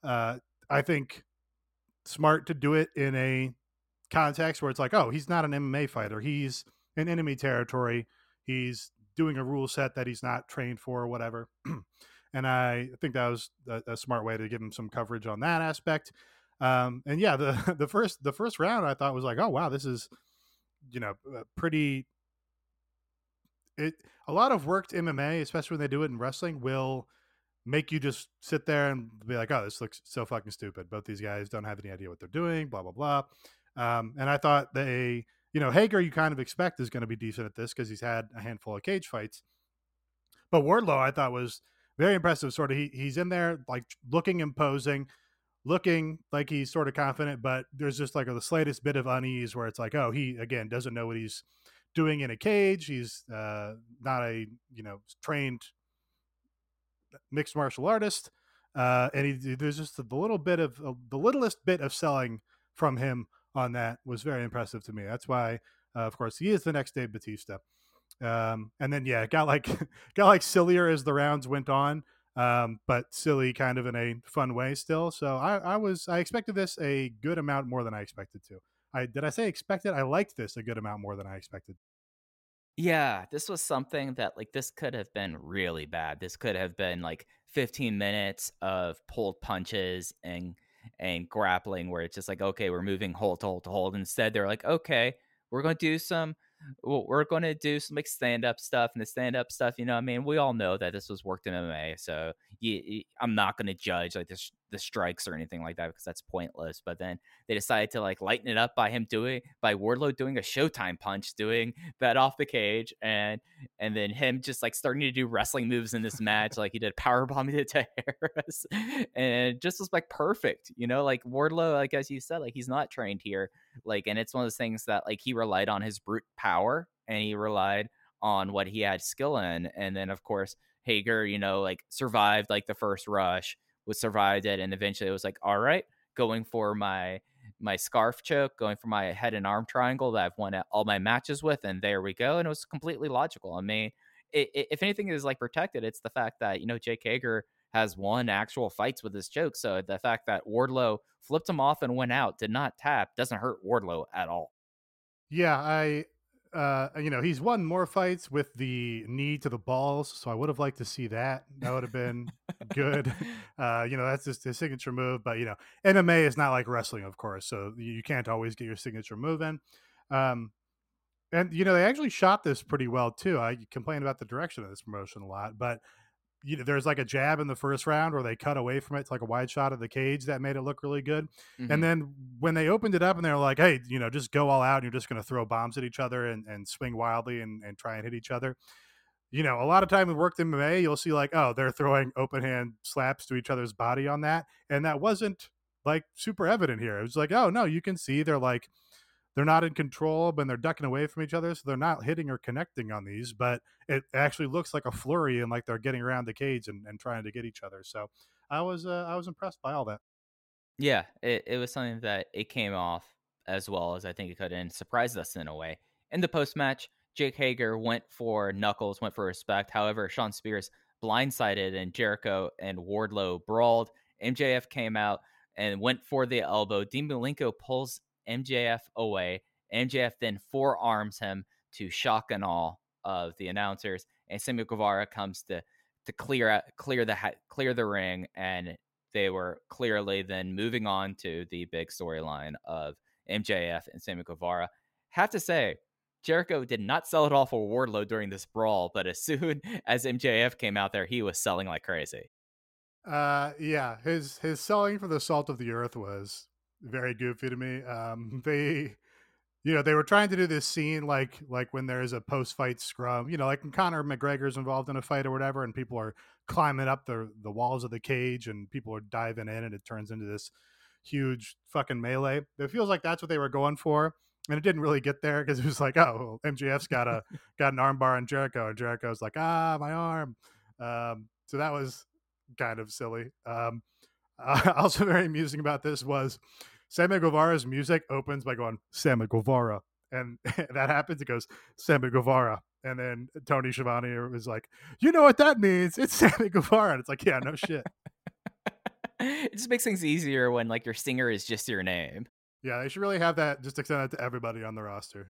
Uh, I think smart to do it in a context where it's like, oh, he's not an MMA fighter. He's in enemy territory. He's doing a rule set that he's not trained for or whatever. and I think that was a, a, smart way to give him some coverage on that aspect. Um, and yeah, the the first the first round I thought was like, oh wow, this is you know pretty it a lot of worked MMA, especially when they do it in wrestling, will make you just sit there and be like, "Oh, this looks so fucking stupid." Both these guys don't have any idea what they're doing. Blah blah blah. Um, and I thought they, you know, Hager, you kind of expect is going to be decent at this because he's had a handful of cage fights. But Wardlow, I thought was very impressive. Sort of, he, he's in there like looking imposing, looking like he's sort of confident, but there's just like a, the slightest bit of unease where it's like, oh, he again doesn't know what he's doing in a cage. He's uh, not a you know trained mixed martial artist, uh, and he, there's just the little bit of uh, the littlest bit of selling from him on that was very impressive to me. That's why, uh, of course, he is the next Dave Batista. Um, and then yeah, it got like got like sillier as the rounds went on, um, but silly kind of in a fun way still. So I, I was I expected this a good amount more than I expected to. I did I say expected? I liked this a good amount more than I expected. Yeah, this was something that like this could have been really bad. This could have been like 15 minutes of pulled punches and and grappling where it's just like okay, we're moving hold to hold to hold. Instead, they're like okay, we're going to do some we're going to do some like stand up stuff and the stand up stuff. You know, I mean, we all know that this was worked in MMA, so you, you, I'm not going to judge like the the strikes or anything like that because that's pointless. But then they decided to like lighten it up by him doing by Wardlow doing a Showtime punch, doing that off the cage, and and then him just like starting to do wrestling moves in this match, like he did power bombing to Harris, and just was like perfect. You know, like Wardlow, like as you said, like he's not trained here, like, and it's one of those things that like he relied on his brute power and he relied on what he had skill in, and then of course Hager, you know, like survived like the first rush, was survived it, and eventually it was like, all right, going for my my scarf choke, going for my head and arm triangle that I've won all my matches with, and there we go. And it was completely logical. I mean, it, it, if anything is like protected, it's the fact that you know Jake Hager has won actual fights with his choke. So the fact that Wardlow flipped him off and went out, did not tap, doesn't hurt Wardlow at all. Yeah, I uh, you know, he's won more fights with the knee to the balls, so I would have liked to see that. That would have been good. Uh, you know, that's just his signature move. But you know, MMA is not like wrestling, of course, so you can't always get your signature move in. Um, and you know, they actually shot this pretty well too. I complain about the direction of this promotion a lot, but you know, there's like a jab in the first round where they cut away from it. It's like a wide shot of the cage that made it look really good. Mhm. And then when they opened it up and they were like, hey, you know, just go all out and you're just going to throw bombs at each other and, and swing wildly and, and try and hit each other. You know, a lot of time in worked MMA, you'll see like, oh, they're throwing open hand slaps to each other's body on that. And that wasn't like super evident here. It was like, oh, no, you can see they're like, they're not in control, but they're ducking away from each other. So they're not hitting or connecting on these, but it actually looks like a flurry and like they're getting around the cage and, and trying to get each other. So I was, uh, I was impressed by all that. Yeah, it, it was something that it came off as well as I think it could and surprised us in a way. In the post match, Jake Hager went for knuckles, went for respect. However, Shawn Spears blindsided and Jericho and Wardlow brawled. MJF came out and went for the elbow. Dean Malenko pulls MJF away. MJF then forearms him to shock and awe of the announcers, and Samuel Guevara comes to to clear out, clear the clear the ring, and they were clearly then moving on to the big storyline of MJF and Samuel Guevara. Have to say, Jericho did not sell it all for Wardlow during this brawl, but as soon as MJF came out there, he was selling like crazy. Uh, yeah, his his selling for the salt of the earth was very goofy to me. Um, they, you know, they were trying to do this scene like like when there is a post fight scrum, you know, like when Conor McGregor's involved in a fight or whatever, and people are climbing up the the walls of the cage and people are diving in, and it turns into this huge fucking melee. It feels like that's what they were going for. And it didn't really get there because it was like, oh, MJF's got a got an armbar on Jericho, and Jericho's like, ah, my arm. Um, so that was kind of silly. Um, uh, also very amusing about this was Sammy Guevara's music opens by going Sammy Guevara, and that happens. It goes Sammy Guevara, and then Tony Schiavone was like, "You know what that means? It's Sammy Guevara." And it's like, yeah, no shit. it just makes things easier when like your singer is just your name. Yeah, they should really have that. Just extend that to everybody on the roster.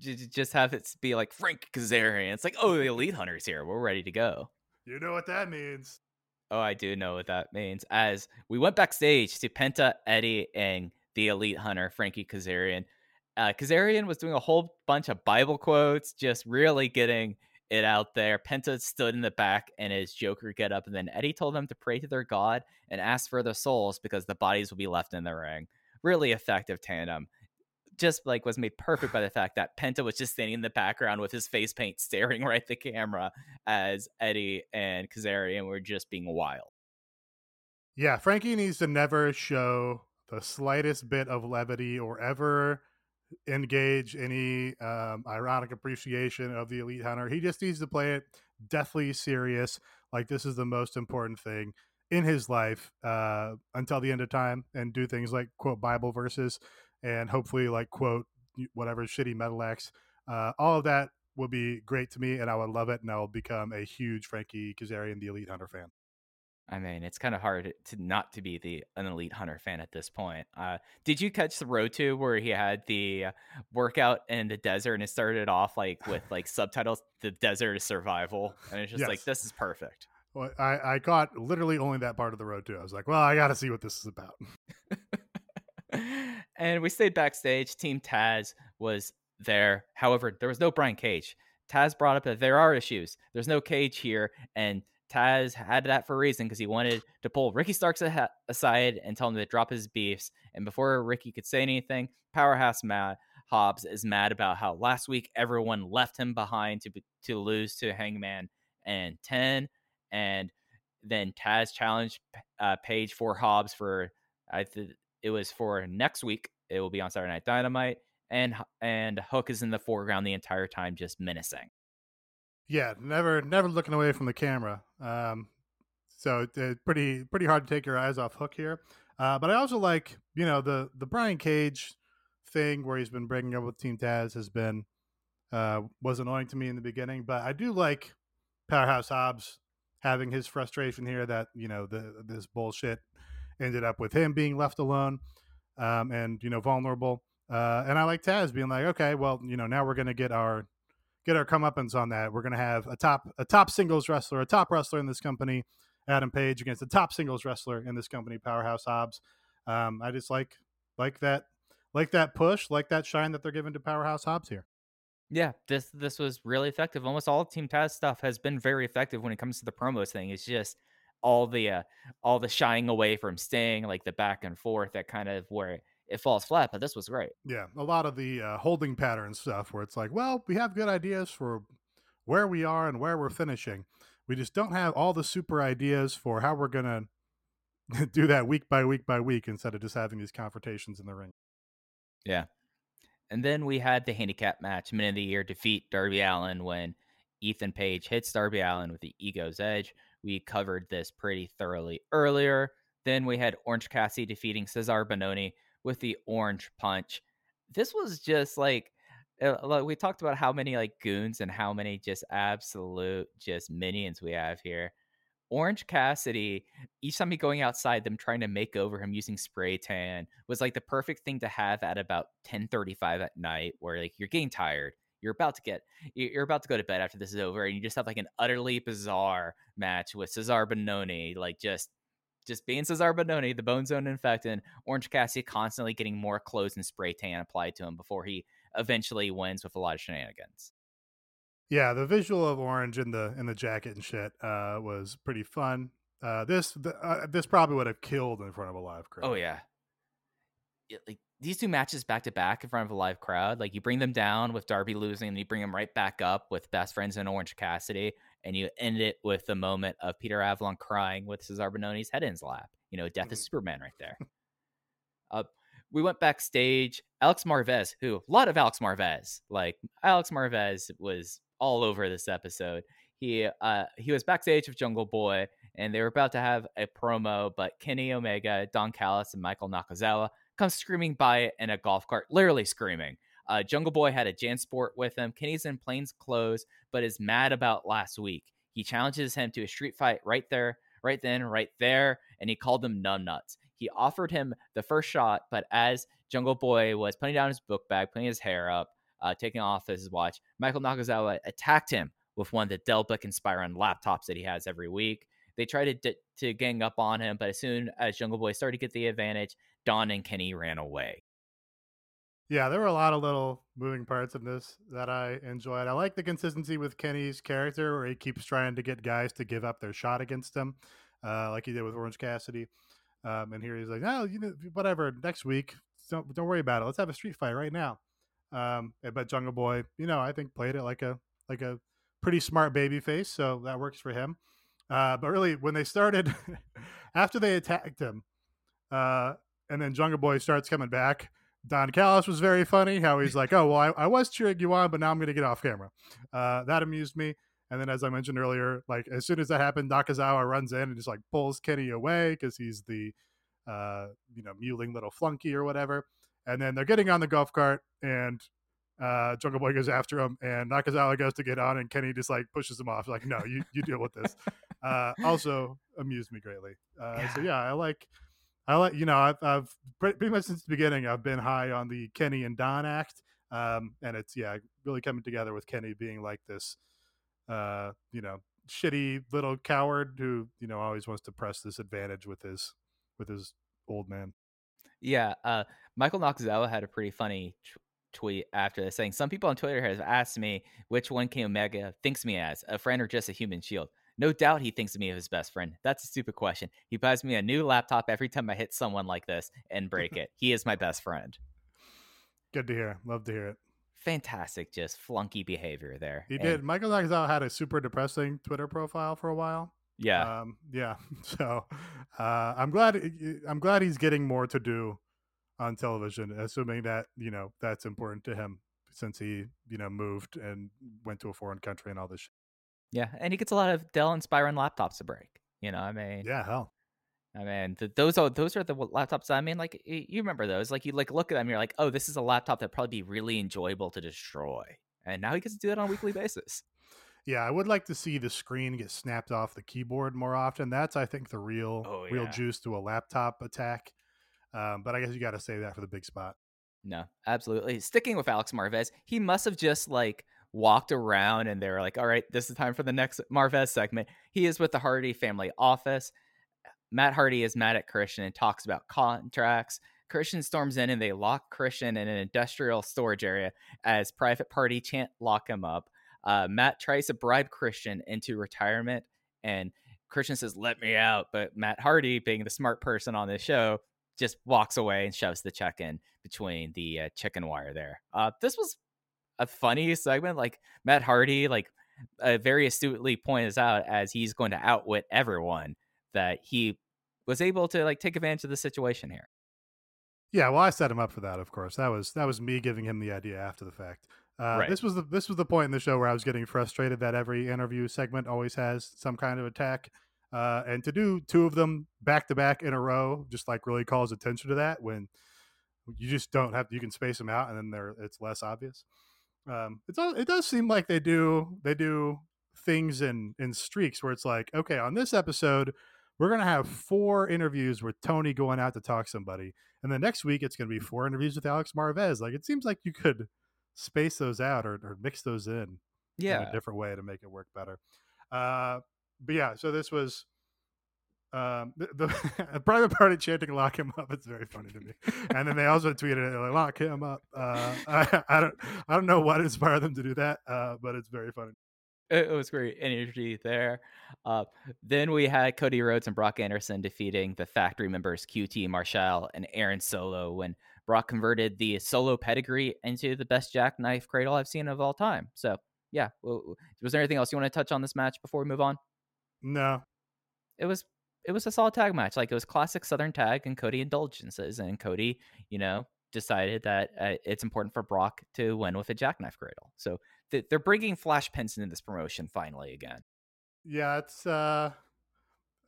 Just have it be like Frank Kazarian. It's like, oh, the Elite Hunter's here. We're ready to go. You know what that means? Oh, I do know what that means. As we went backstage to Penta, Eddie, and the Elite Hunter, Frankie Kazarian. Uh, Kazarian was doing a whole bunch of Bible quotes, just really getting it out there. Penta stood in the back and his Joker get up, and then Eddie told them to pray to their God and ask for their souls because the bodies will be left in the ring. Really effective tandem. Just like was made perfect by the fact that Penta was just standing in the background with his face paint staring right at the camera as Eddie and Kazarian were just being wild. Yeah, Frankie needs to never show the slightest bit of levity or ever engage any um, ironic appreciation of the elite hunter. He just needs to play it deathly serious, like this is the most important thing in his life uh, until the end of time, and do things like quote Bible verses and hopefully like quote whatever shitty metal acts. Uh, all of that would be great to me, and I would love it, and I will become a huge Frankie Kazarian, the elite hunter fan. I mean, it's kind of hard to not to be the an elite hunter fan at this point. Uh, did you catch the road to where he had the uh, workout in the desert and it started off like with like subtitles, "The Desert is Survival," and it's just like this is perfect. Well, I, I caught literally only that part of the road too. I was like, well, I got to see what this is about. and we stayed backstage. Team Taz was there. However, there was no Brian Cage. Taz brought up that there are issues. There's no Cage here, and Taz had that for a reason because he wanted to pull Ricky Starks a- aside and tell him to drop his beefs. And before Ricky could say anything, Powerhouse Matt Hobbs is mad about how last week everyone left him behind to to lose to Hangman and Ten, and then Taz challenged uh, Page for Hobbs for I th- it was for next week. It will be on Saturday Night Dynamite, and and Hook is in the foreground the entire time, just menacing. Yeah, never never looking away from the camera. Um, so uh, pretty pretty hard to take your eyes off Hook here. Uh, but I also like you know the the Brian Cage thing where he's been breaking up with Team Taz has been uh, was annoying to me in the beginning, but I do like Powerhouse Hobbs having his frustration here that you know the this bullshit ended up with him being left alone um, and you know vulnerable. Uh, and I like Taz being like, okay, well, you know, now we're gonna get our get our comeuppance on that. We're gonna have a top a top singles wrestler, a top wrestler in this company, Adam Page against the top singles wrestler in this company, Powerhouse Hobbs. Um, I just like like that like that push, like that shine that they're giving to Powerhouse Hobbs here. Yeah, this this was really effective. Almost all Team Taz stuff has been very effective when it comes to the promos thing. It's just all the uh, all the shying away from Sting, like the back and forth, that kind of where it, it falls flat. But this was great. Yeah, a lot of the uh, holding pattern stuff where it's like, well, we have good ideas for where we are and where we're finishing. We just don't have all the super ideas for how we're gonna do that week by week by week instead of just having these confrontations in the ring. Yeah. And then we had the handicap match, minute of the year defeat Darby Allin when Ethan Page hits Darby Allin with the ego's edge. We covered this pretty thoroughly earlier. Then we had Orange Cassidy defeating Cezar Bononi with the orange punch. This was just like uh, we talked about how many like goons and how many just absolute just minions we have here. Orange Cassidy, each time he going outside, them trying to make over him using spray tan was like the perfect thing to have at about 10:35 at night, where like you're getting tired, you're about to get, you're about to go to bed after this is over, and you just have like an utterly bizarre match with Cezar Bononi, like just, just being Cezar Bononi, the Bone Zone infected, Orange Cassidy constantly getting more clothes and spray tan applied to him before he eventually wins with a lot of shenanigans. Yeah, the visual of Orange in the in the jacket and shit uh, was pretty fun. Uh, this the, uh, this probably would have killed in front of a live crowd. Oh yeah, like these two matches back to back in front of a live crowd. Like you bring them down with Darby losing, and you bring them right back up with Best Friends and Orange Cassidy, and you end it with the moment of Peter Avalon crying with Cezar Bononi's head in his lap. You know, death is mm-hmm. Superman right there. uh, we went backstage. Alex Marvez, who a lot of Alex Marvez, like Alex Marvez was all over this episode. He uh he was backstage with Jungle Boy and they were about to have a promo, but Kenny Omega, Don Callis, and Michael Nakazawa come screaming by in a golf cart, literally screaming. Uh, Jungle Boy had a Jansport with him. Kenny's in plain clothes, but is mad about last week. He challenges him to a street fight right there, right then, right there, and he called him numbnuts. He offered him the first shot, but as Jungle Boy was putting down his book bag, putting his hair up, uh, taking off his watch, Michael Nakazawa attacked him with one of the Dell Book Inspiron laptops that he has every week. They tried to, d- to gang up on him, but as soon as Jungle Boy started to get the advantage, Don and Kenny ran away. Yeah, there were a lot of little moving parts in this that I enjoyed. I like the consistency with Kenny's character, where he keeps trying to get guys to give up their shot against him, uh, like he did with Orange Cassidy. Um, and here he's like, "Oh, you know, whatever. Next week, don't don't worry about it. Let's have a street fight right now." Um, but Jungle Boy, you know, I think played it like a like a pretty smart baby face, so that works for him. Uh, but really, when they started, after they attacked him, uh, and then Jungle Boy starts coming back, Don Callis was very funny. How he's like, "Oh, well, I, I was cheering you on, but now I'm going to get off camera." Uh, that amused me. And then, as I mentioned earlier, like as soon as that happened, Nakazawa runs in and just like pulls Kenny away because he's the, uh, you know, mewling little flunky or whatever and then they're getting on the golf cart and uh, Jungle Boy goes after him, and Nakazawa goes to get on, and Kenny just like pushes him off, like, "No, you you deal with this." uh, also amused me greatly. Uh, yeah. So yeah, I like, I like, you know, I've, I've, pretty much since the beginning, I've been high on the Kenny and Don act, um, and it's yeah, really coming together with Kenny being like this, uh, you know, shitty little coward who you know always wants to press this advantage with his with his old man. Yeah, uh, Michael Nakazawa had a pretty funny t- tweet after this saying, Some people on Twitter have asked me which one Kenny Omega thinks me as, a friend or just a human shield. No doubt he thinks of me as his best friend. That's a stupid question. He buys me a new laptop every time I hit someone like this and break it. He is my best friend. Good to hear. Love to hear it. Fantastic, just flunky behavior there. He and, did. Michael Nakazawa had a super depressing Twitter profile for a while. Yeah. Um, yeah. So uh, I'm glad I'm glad he's getting more to do on television, assuming that you know that's important to him since he you know moved and went to a foreign country and all this. Shit. Yeah, and he gets a lot of Dell Inspiron laptops to break. You know, I mean, yeah, hell. I mean, th- those are those are the laptops. I mean, like you remember those? Like you like look at them, you're like, oh, this is a laptop that probably be really enjoyable to destroy. And now he gets to do that on a weekly basis. Yeah, I would like to see the screen get snapped off the keyboard more often. That's I think the real oh, yeah. real juice to a laptop attack. Um, but I guess you got to say that for the big spot. No, absolutely. Sticking with Alex Marvez, he must have just like walked around and they were like, all right, this is time for the next Marvez segment. He is with the Hardy family office. Matt Hardy is mad at Christian and talks about contracts. Christian storms in and they lock Christian in an industrial storage area as Private Party chant lock him up. Uh, Matt tries to bribe Christian into retirement, and Christian says, "Let me out," but Matt Hardy, being the smart person on this show, just walks away and shoves the check in between the uh, chicken wire there. Uh, this was a funny segment. Like Matt Hardy, like uh, very astutely points out as he's going to outwit everyone that he was able to like take advantage of the situation here. Yeah, well, I set him up for that. Of course, that was that was me giving him the idea after the fact. Uh, Right. This was the this was the point in the show where I was getting frustrated that every interview segment always has some kind of attack, uh, and to do two of them back to back in a row just like really calls attention to that when you just don't have you can space them out and then they're it's less obvious. Um, it's all, it does seem like they do they do things in in streaks where it's like okay on this episode we're gonna have four interviews with Tony going out to talk to somebody, and then next week it's gonna be four interviews with Alex Marvez. Like it seems like you could space those out or, or mix those in in Yeah, a different way to make it work better. Uh, but yeah, so this was um, the, the private party chanting "lock him up." It's very funny to me. And then they also tweeted it like "lock him up." Uh, I, I don't I don't know what inspired them to do that, uh, but it's very funny. it, was great energy there. Uh, then we had Cody Rhodes and Brock Anderson defeating the factory members QT Marshall and Aaron Solo when Brock converted the Solo pedigree into the best jackknife cradle I've seen of all time. So yeah, was there anything else you want to touch on this match before we move on? No, it was it was a solid tag match. Like it was classic Southern tag and Cody indulgences, and Cody, you know, decided that uh, it's important for Brock to win with a jackknife cradle. So th- they're bringing Flash Pinson into this promotion finally again. Yeah, it's uh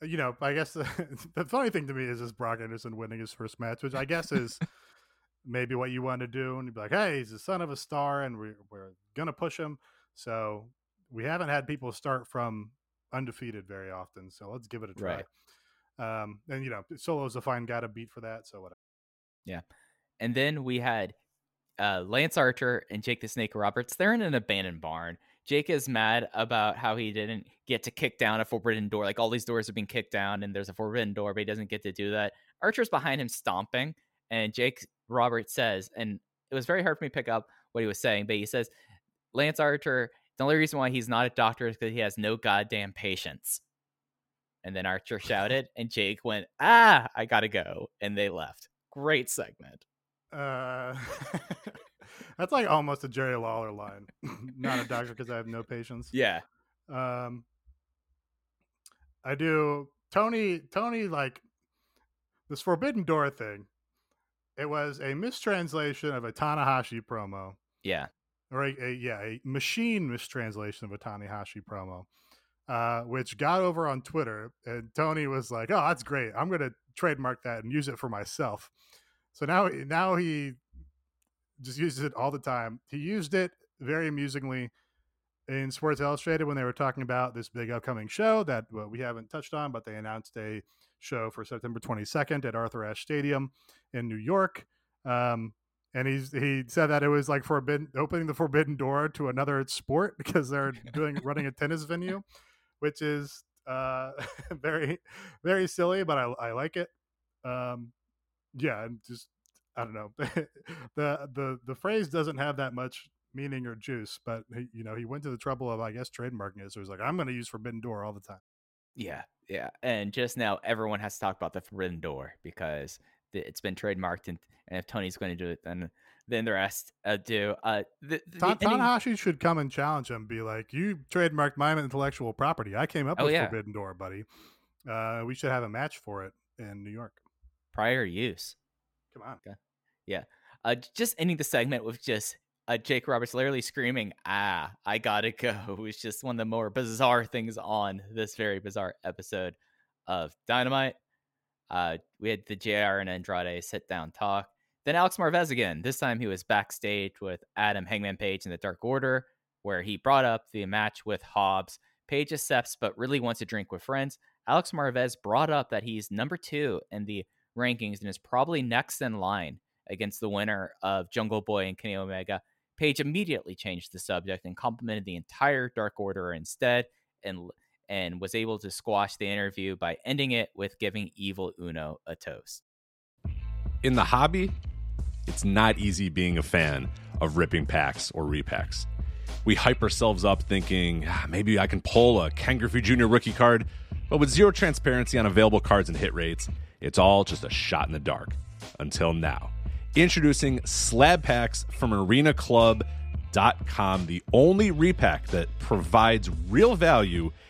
you know, I guess the, the funny thing to me is is Brock Anderson winning his first match, which I guess is maybe what you want to do, and you'd be like, "Hey, he's the son of a star, and we're we're gonna push him." So we haven't had people start from undefeated very often, so let's give it a try. Right. Um, and you know, Solo's a fine guy to beat for that, so whatever. Yeah, and then we had uh, Lance Archer and Jake the Snake Roberts. They're in an abandoned barn. Jake is mad about how he didn't get to kick down a forbidden door. Like all these doors have been kicked down, and there's a forbidden door, but he doesn't get to do that. Archer's behind him stomping, and Jake Roberts says, and it was very hard for me to pick up what he was saying, but he says, Lance Archer, the only reason why he's not a doctor is because he has no goddamn patience. And then Archer shouted, and Jake went, Ah, I gotta go. And they left. Great segment. Uh, that's like almost a Jerry Lawler line. Not a doctor because I have no patience. Yeah. Um, I do Tony. Tony like this Forbidden Door thing. It was a mistranslation of a Tanahashi promo, Yeah. Or a, a yeah, a machine mistranslation of a Tanahashi promo, uh, which got over on Twitter. And Tony was like, "Oh, that's great! I'm going to trademark that and use it for myself." So now, now he just uses it all the time. He used it very amusingly in Sports Illustrated when they were talking about this big upcoming show that well, we haven't touched on, but they announced a show for September 22nd at Arthur Ashe Stadium in New York. Um, and he's he said that it was like forbidden opening the forbidden door to another sport because they're doing running a tennis venue, which is uh, very very silly, but I I like it. Um, yeah, and just I don't know the the the phrase doesn't have that much meaning or juice, but he, you know he went to the trouble of I guess trademarking it. So he's like, I'm going to use Forbidden Door all the time. Yeah. Yeah. And just now, everyone has to talk about the Forbidden Door because it's been trademarked. And, and if Tony's going to do it, then then the rest uh, do. Uh, the, the, Ta- Tanahashi should come and challenge him, be like, "You trademarked my intellectual property. I came up Oh, with yeah. Forbidden Door, buddy. Uh, we should have a match for it in New York. prior use. Come on." yeah Uh, just ending the segment with just uh, Jake Roberts literally screaming, "Ah, I gotta go!" It was just one of the more bizarre things on this very bizarre episode of Dynamite. Uh, we had the JR and Andrade sit down talk. Then Alex Marvez again. This time he was backstage with Adam Hangman Page in the Dark Order, where he brought up the match with Hobbs. Page accepts, but really wants to drink with friends. Alex Marvez brought up that he's number two in the rankings and is probably next in line against the winner of Jungle Boy and Kenny Omega. Page immediately changed the subject and complimented the entire Dark Order instead, and and was able to squash the interview by ending it with giving Evil Uno a toast. in the hobby, it's not easy being a fan of ripping packs or repacks. We hype ourselves up thinking ah, maybe I can pull a Ken Griffey Jr. rookie card, but with zero transparency on available cards and hit rates, it's all just a shot in the dark. Until now. Introducing slab packs from arenaclub.com, the only repack that provides real value,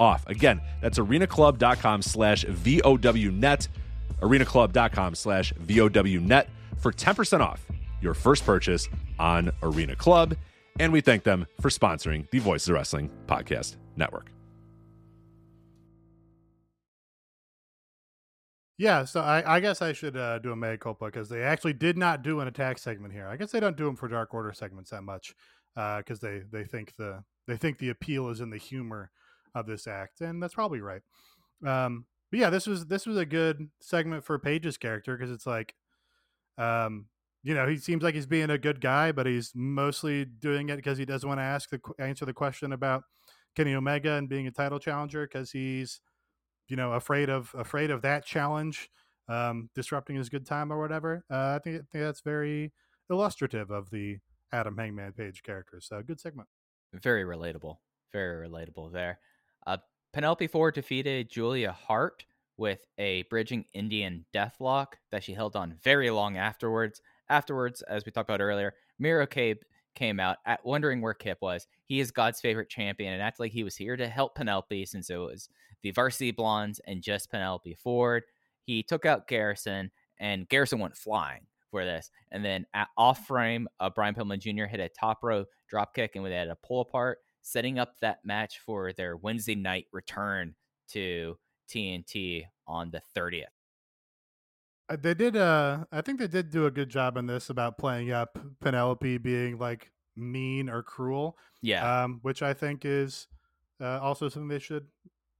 off. Again, that's arenaclub.com slash VOWnet, arenaclub.com slash VOWnet for 10% off your first purchase on Arena Club. And we thank them for sponsoring the Voices of Wrestling Podcast Network. Yeah, so I, I guess I should uh, do a mea culpa because they actually did not do an attack segment here. I guess they don't do them for Dark Order segments that much because uh, they they think the they think the appeal is in the humor of this act, and that's probably right. Um, but yeah, this was this was a good segment for Page's character because it's like, um, you know, he seems like he's being a good guy, but he's mostly doing it because he doesn't want to ask the answer the question about Kenny Omega and being a title challenger because he's, you know, afraid of afraid of that challenge um, disrupting his good time or whatever. Uh, I think, I think that's very illustrative of the Adam Hangman Page character. So good segment. Very relatable. Very relatable there. Uh, Penelope Ford defeated Julia Hart with a bridging Indian deathlock that she held on very long afterwards. Afterwards, as we talked about earlier, Miro Cabe came out at wondering where Kip was. He is God's favorite champion and acted like he was here to help Penelope since it was the varsity blondes and just Penelope Ford. He took out Garrison and Garrison went flying for this. And then at off frame, uh, Brian Pillman Jr. hit a top row drop kick and we had a pull apart setting up that match for their Wednesday night return to TNT on the 30th. Uh, they did uh I think they did do a good job in this about playing up Penelope being like mean or cruel. Yeah. Um which I think is uh, also something they should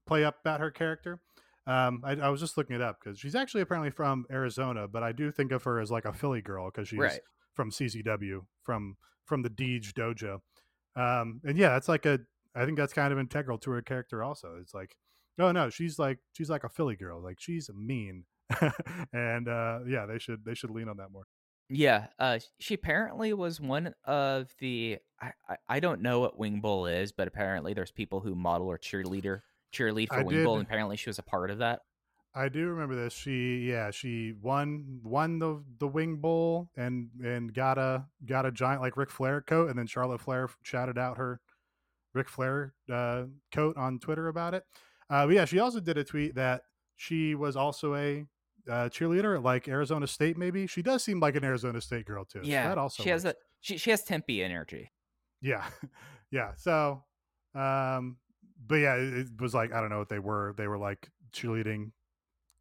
play up about her character. Um, I, I was just looking it up because she's actually apparently from Arizona, but I do think of her as like a Philly girl because she's right. from CZW from from the Deej Dojo. Um, and yeah, that's like a I think that's kind of integral to her character also. It's like, oh no, she's like she's like a Philly girl, like she's mean. and uh yeah, they should they should lean on that more. Yeah, uh, she apparently was one of the. I, I, I don't know what Wing Bowl is, but apparently there's people who model or cheerleader cheerlead for I Wing did- Bull, and apparently she was a part of that. I do remember this. She yeah, she won won the the wing bowl and and got a got a giant like Ric Flair coat, and then Charlotte Flair shouted out her Ric Flair uh, coat on Twitter about it. Uh, but yeah, she also did a tweet that she was also a uh, cheerleader, at like Arizona State. Maybe she does seem like an Arizona State girl too. so Yeah, that also she has a she she has Tempe energy. yeah, yeah. So, um, but yeah, it, it was like I don't know what they were. They were like cheerleading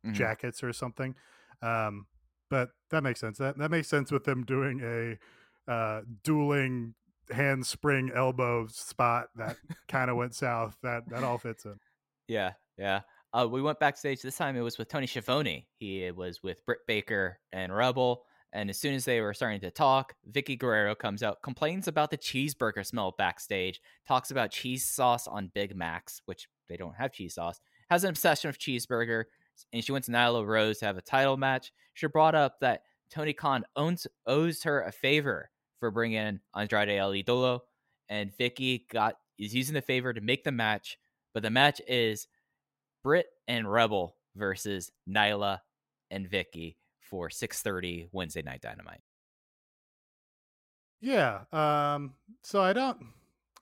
Mhm. jackets or something. Um, but that makes sense. That that makes sense with them doing a uh, dueling handspring elbow spot that kind of went south. That that all fits in. Yeah, yeah. Uh, we went backstage. This time it was with Tony Schiavone. He was with Britt Baker and Rebel. And as soon as they were starting to talk, Vickie Guerrero comes out, complains about the cheeseburger smell backstage, talks about cheese sauce on Big Macs, which they don't have cheese sauce, has an obsession with cheeseburger, and she went to Nyla Rose to have a title match. She brought up that Tony Khan owns owes her a favor for bringing in Andrade El Idolo, and Vickie got is using the favor to make the match, but the match is Britt and Rebel versus Nyla and Vickie for 6:30 Wednesday Night Dynamite. Yeah. Um. So I don't.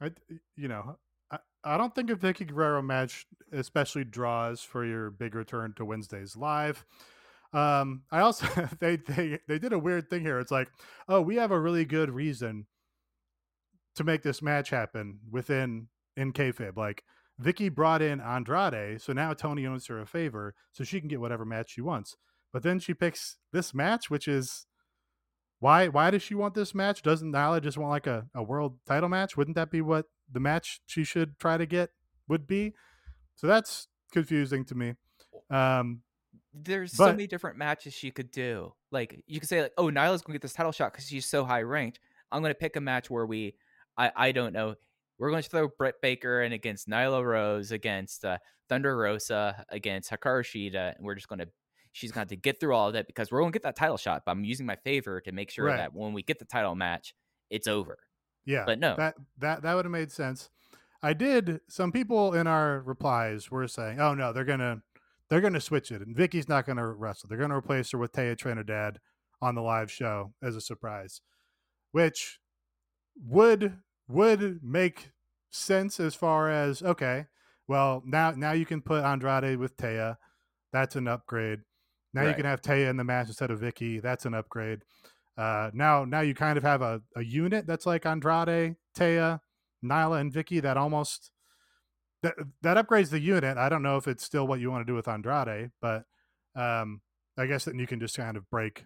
I you know I, don't think a Vickie Guerrero match especially draws for your big return to Wednesdays live. Um. I also they they they did a weird thing here. It's like oh we have a really good reason to make this match happen within in kayfabe. Like Vickie brought in Andrade, so now Tony owes her a favor, so she can get whatever match she wants. But then she picks this match, which is why why does she want this match? Doesn't Nyla just want like a, a world title match? Wouldn't that be what the match she should try to get would be? So that's confusing to me. Um There's so many different matches she could do. Like you could say like, "Oh, Nyla's to get this title shot cuz she's so high ranked." I'm to pick a match where we I I don't know. We're going to throw Britt Baker in against Nyla Rose against uh, Thunder Rosa against Hikaru Shida and we're just going to she's going to have to get through all of that because we're going to get that title shot, but I'm using my favor to make sure Right. that when we get the title match, it's over. yeah. But no. That that that would have made sense. I did some people in our replies were saying, "Oh no, they're going to they're to switch it and Vickie's not going to wrestle. They're going to replace her with Taya Trinidad on the live show as a surprise." Which would would make sense as far as okay, well now now you can put Andrade with Taya, that's an upgrade. Now you can have Taya in the match instead of Vickie, that's an upgrade. Uh, now now you kind of have a, a unit that's like Andrade, Taya, Nyla, and Vickie that almost that that upgrades the unit. I don't know if it's still what you want to do with Andrade, but um, I guess then you can just kind of break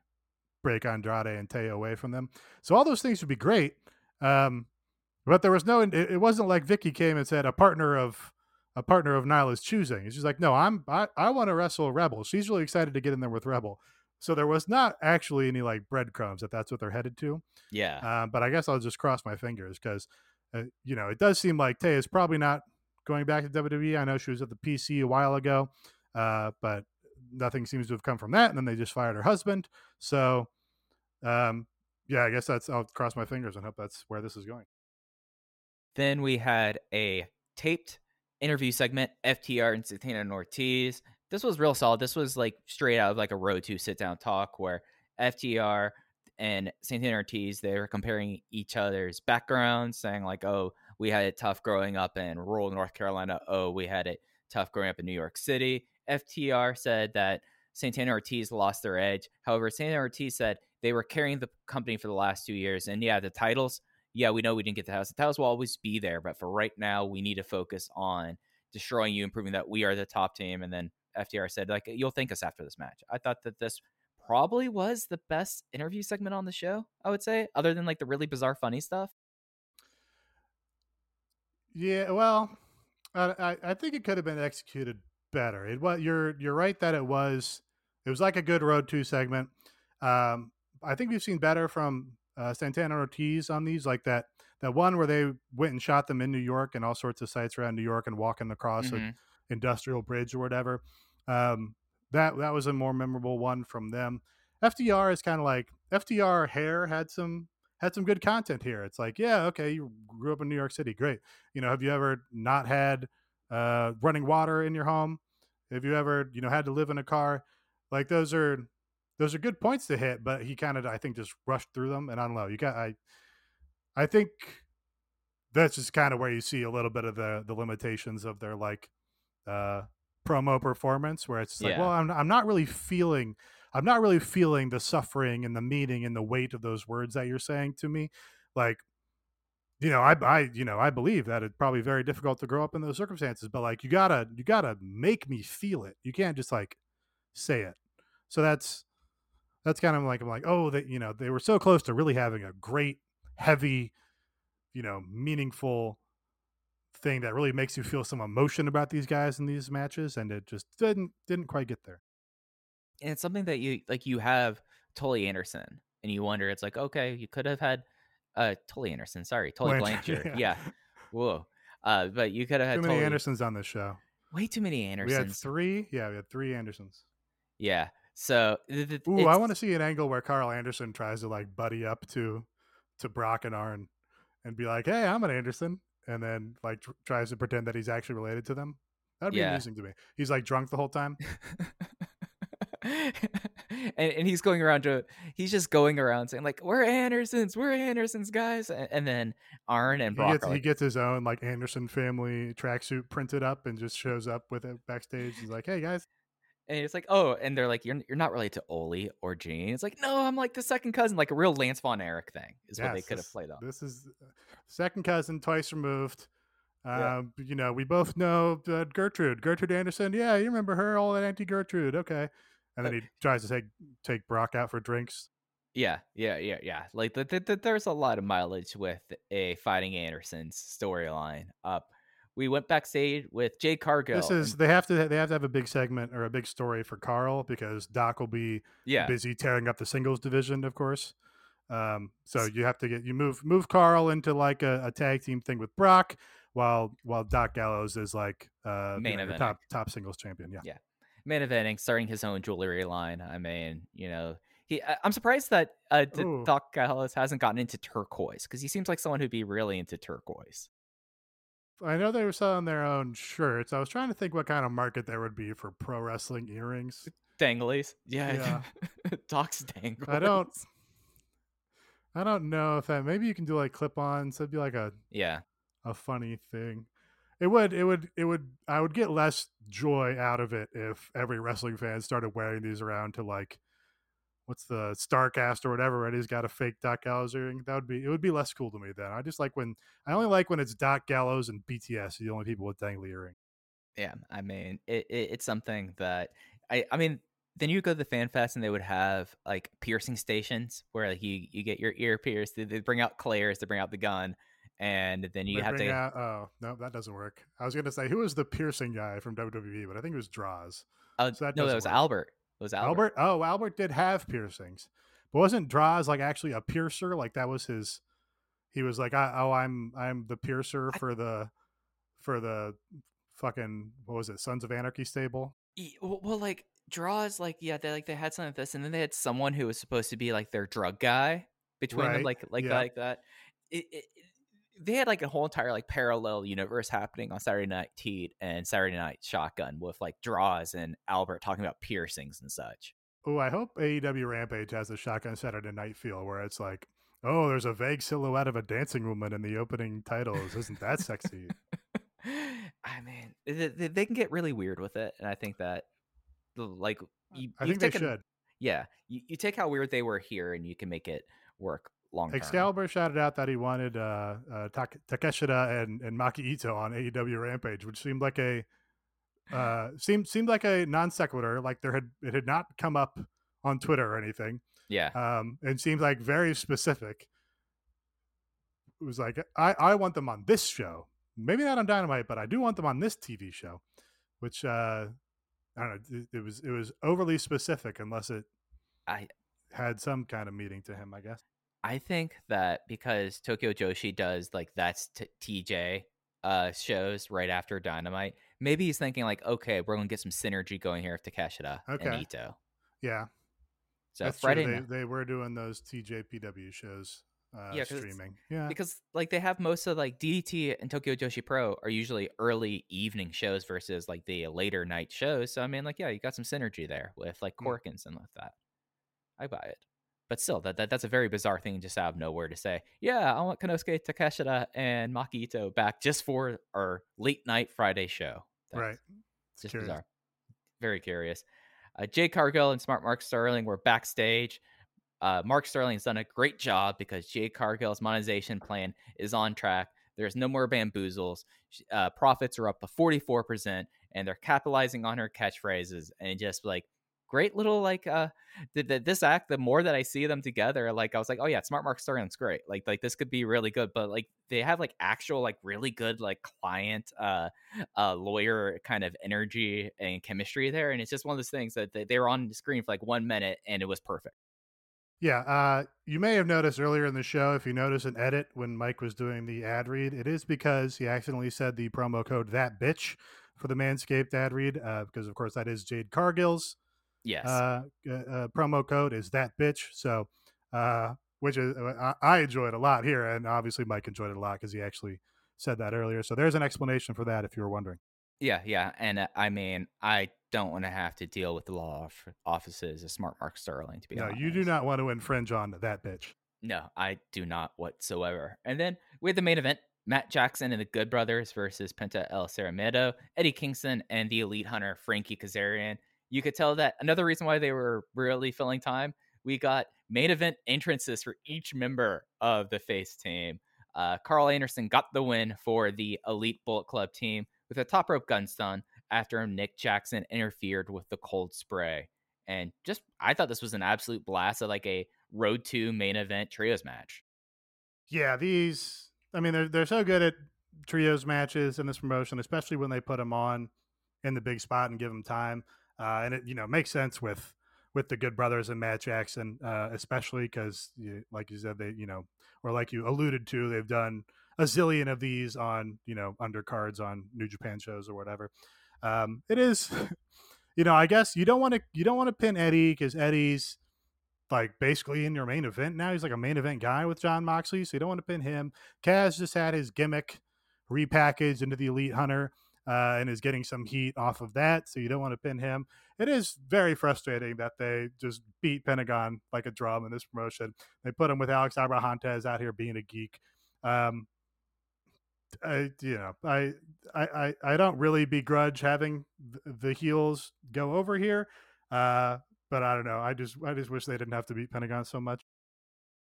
break Andrade and Taya away from them. So all those things would be great. Um, but there was no. It, it wasn't like Vickie came and said a partner of a partner of Nyla's choosing. She's like, no, I'm I, I want to wrestle Rebel. She's really excited to get in there with Rebel. So there was not actually any like breadcrumbs that that's what they're headed to. Yeah. Um, but I guess I'll just cross my fingers because, uh, you know, it does seem like Tay is probably not going back to WWE. I know she was at the PC a while ago, uh, but nothing seems to have come from that. And then they just fired her husband. So, um, yeah, I guess that's, I'll cross my fingers and hope that's where this is going. Then we had a taped interview segment, FTR and Santana and Ortiz. This was real solid. This was like straight out of like a road to sit down talk where FTR and Santana Ortiz, they were comparing each other's backgrounds, saying like, oh, we had it tough growing up in rural North Carolina. Oh, we had it tough growing up in New York City. FTR said that Santana Ortiz lost their edge. However, Santana Ortiz said they were carrying the company for the last two years. And yeah, the titles, yeah, we know we didn't get the house. The titles will always be there, but for right now, we need to focus on destroying you and proving that we are the top team. And then FTR said, like, you'll thank us after this match. I thought that this probably was the best interview segment on the show, I would say, other than like the really bizarre, funny stuff. Yeah, well, I, I, think it could have been executed better. It was you're you're right that it was it was like a good road to segment. Um, I think we've seen better from uh, Santana Ortiz on these, like that that one where they went and shot them in New York and all sorts of sites around New York and walking across Mhm. an industrial bridge or whatever. Um, that that was a more memorable one from them. FTR is kind of like FTR hair had some had some good content here. It's like, yeah, okay, you grew up in New York City, great. You know, have you ever not had uh, running water in your home? Have you ever, you know, had to live in a car? Like those are those are good points to hit, but he kind of I think just rushed through them, and I don't know. You got I I think that's just kind of where you see a little bit of the the limitations of their like uh promo performance where it's like, Yeah. well, I'm I'm not really feeling I'm not really feeling the suffering and the meaning and the weight of those words that you're saying to me. Like, you know, I I you know, I believe that it's probably very difficult to grow up in those circumstances, but like you gotta you gotta make me feel it. You can't just like say it. So that's that's kind of like I'm like, oh, that you know, they were so close to really having a great, heavy, you know, meaningful thing that really makes you feel some emotion about these guys in these matches, and it just didn't didn't quite get there. and it's something that you like you have Tully Anderson and you wonder it's like okay you could have had uh Tully Anderson sorry Tully Blanchard, Blanchard yeah. yeah, whoa uh but you could have had Too many Tully- Andersons on this show. way too many Andersons. We had three. Yeah, we had three Andersons. yeah so th- Ooh, I want to see an angle where Karl Anderson tries to like buddy up to to Brock and Arn and be like, "Hey, I'm an Anderson," and then like tr- tries to pretend that he's actually related to them. That'd be Yeah. amusing to me. He's like drunk the whole time. and, and he's going around to he's just going around saying like we're Andersons we're Andersons guys and, and then Arn and He Brock gets, are he gets his own like Anderson family tracksuit printed up and just shows up with it backstage. He's like, "Hey guys, And it's like, oh, and they're like, you're you're not related to Ole or Gene. It's like, no, I'm like the second cousin, like a real Lance Von Erich thing is what they could have played off. This is uh, second cousin, twice removed. Yeah. Um, you know, we both know uh, Gertrude, Gertrude Anderson. Yeah, you remember her, all that Auntie Gertrude. Okay, and then he tries to take take Brock out for drinks. Yeah, yeah, yeah, yeah. Like the, the, the, there's a lot of mileage with a Fighting Andersons storyline. Up, we went backstage with Jade Cargill. This is they have to they have to have a big segment or a big story for Karl because Doc will be yeah, busy tearing up the singles division, of course. Um, so you have to get you move move Karl into like a, a tag team thing with Brock, while while Doc Gallows is like uh, you Main know, eventing. top top singles champion. Yeah, Yeah. main eventing, starting his own jewelry line. I mean, you know, he. I- I'm surprised that uh, Ooh. Doc Gallows hasn't gotten into turquoise because he seems like someone who'd be really into turquoise. I know they were selling their own shirts. I was trying to think what kind of market there would be for pro wrestling earrings. Danglies, yeah, Doc's danglies. I don't. I don't know if that maybe you can do like clip-ons. That'd be like a Yeah, a funny thing. It would, it would, it would. I would get less joy out of it if every wrestling fan started wearing these around to like, what's the Starrcast or whatever. Right, he's got a fake Doc Gallows earring. That would be, it would be less cool to me then. I just like when I only like when it's Doc Gallows and BTS, the only people with dangly earring. yeah. I mean, it, it it's something that I. I mean, then you go to the fan fest and they would have like piercing stations where like you you get your ear pierced. They, they bring out Claire's, they bring out the gun, and then you They have to. out- oh no, that doesn't work. I was gonna say who was the piercing guy from WWE, but I think it was Droz. Oh, so that no, that was work. Albert. Was Albert. Albert. Oh, Albert did have piercings, but wasn't Droz like actually a piercer? Like that was his. He was like, I, "Oh, I'm I'm the piercer I- for the for the fucking what was it, Sons of Anarchy stable." Well, like Droz, like yeah, they like they had some of this, and then they had someone who was supposed to be like their drug guy between them, like like yeah. like that. It, it- they had like a whole entire like parallel universe happening on Saturday Night Heat and Saturday Night Shotgun with like Droz and Albert talking about piercings and such. Oh, I hope AEW Rampage has a Shotgun Saturday Night feel where it's like, oh, there's a vague silhouette of a dancing woman in the opening titles. Isn't that sexy? I mean, they, they, can get really weird with it, and I think that like you, I you think they a- should. Yeah, you, you take how weird they were here, and you can make it work long term. Excalibur shouted out that he wanted uh, uh, Tak- Takeshita and, and Maki Ito on AEW Rampage, which seemed like a uh, seemed seemed like a non sequitur. Like there had it had not come up on Twitter or anything, Yeah, um, and seemed like very specific. It was like I I want them on this show, maybe not on Dynamite, but I do want them on this TV show, which uh, I don't know. It, it was it was overly specific unless it I had some kind of meaning to him, I guess. I think that because Tokyo Joshi does like that's t- TJ uh shows right after Dynamite, maybe he's thinking like, okay, we're gonna get some synergy going here with Takeshita Okay. and Ito. Yeah, So That's Friday true. They, they were doing those TJPW shows uh, Yeah, streaming. Yeah, because like they have most of like DDT and Tokyo Joshi Pro are usually early evening shows versus like the later night shows. So I mean, like, yeah, you got some synergy there with like Mm. Corkins and with that. I buy it. But still, that, that that's a very bizarre thing just out of nowhere to say. Yeah, I want Konosuke Takeshita and Maki Ito back just for our late night Friday show. right. It's just Curious. bizarre. Very curious. Uh, Jade Cargill and Smart Mark Sterling were backstage. Uh, Mark Sterling's done a great job because Jade Cargill's monetization plan is on track. There's no more bamboozles. Uh, profits are up to 44%, and they're capitalizing on her catchphrases and just like great little like uh the, this act the more that i see them together like i was like oh yeah smart mark sterling's great. Like like this could be really good but like they have like actual like really good like client uh uh lawyer kind of energy and chemistry there and it's just one of those things that they, they were on the screen for like one minute and it was perfect. Yeah, uh, you may have noticed earlier in the show, if you notice an edit when Mike was doing the ad read, it is because he accidentally said the promo code that bitch for the Manscaped ad read, uh, because of course that is Jade Cargill's yes uh, uh, promo code is that bitch. So, uh, which is uh, I, I enjoyed a lot here, and obviously Mike enjoyed it a lot because he actually said that earlier. So there's an explanation for that if you were wondering. yeah yeah and uh, i mean i don't want to have to deal with the law of offices of smart mark sterling to be No, honest you do not want to infringe on that bitch. No, I do not whatsoever. And then with the main event, Matt Jackson and the Good Brothers versus Penta El Zero Miedo, Eddie Kingston, and the Elite Hunter Frankie Kazarian. You could tell that another reason why they were really filling time. We got main event entrances for each member of the face team. Uh, Karl Anderson got the win for the Elite Bullet Club team with a top rope gun stun after Nick Jackson interfered with the cold spray. And just, I thought this was an absolute blast of like a road to main event trios match. Yeah, these. I mean, they're they're so good at trios matches in this promotion, especially when they put them on in the big spot and give them time. Uh, and it you know makes sense with with the Good Brothers and Matt Jackson, uh, especially because, like you said, they you know, or like you alluded to, they've done a zillion of these on you know undercards on New Japan shows or whatever. Um, it is, you know, I guess you don't want to you don't want to pin Eddie because Eddie's like basically in your main event now. He's like a main event guy with Jon Moxley, so you don't want to pin him. Kaz just had his gimmick repackaged into the Elite Hunter uh, and is getting some heat off of that, so you don't want to pin him. It is very frustrating that they just beat Pentagon like a drum in this promotion. They put him with Alex Abrahantes out here being a geek. Um, I, you know, I, I, I, don't really begrudge having the heels go over here. Uh, but I don't know. I just, I just wish they didn't have to beat Pentagon so much.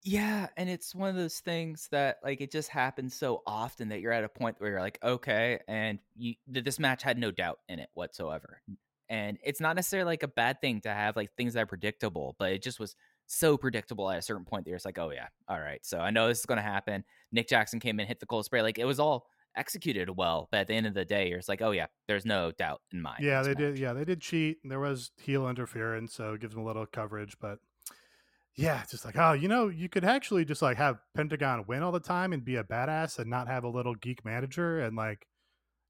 Yeah, and it's one of those things that like it just happens so often that you're at a point where you're like, okay, and you th- this match had no doubt in it whatsoever. And it's not necessarily like a bad thing to have like things that are predictable, but it just was so predictable at a certain point that you're just like, oh yeah, all right. So I know this is gonna happen. Nick Jackson came in, hit the cold spray, like it was all executed well, but at the end of the day, you're just like, oh yeah, there's no doubt in mind. Yeah, they this did. Yeah, they did cheat. and There was heel interference, so it gives them a little coverage. But yeah, it's just like, oh, you know, you could actually just like have Pentagon win all the time and be a badass and not have a little geek manager, and like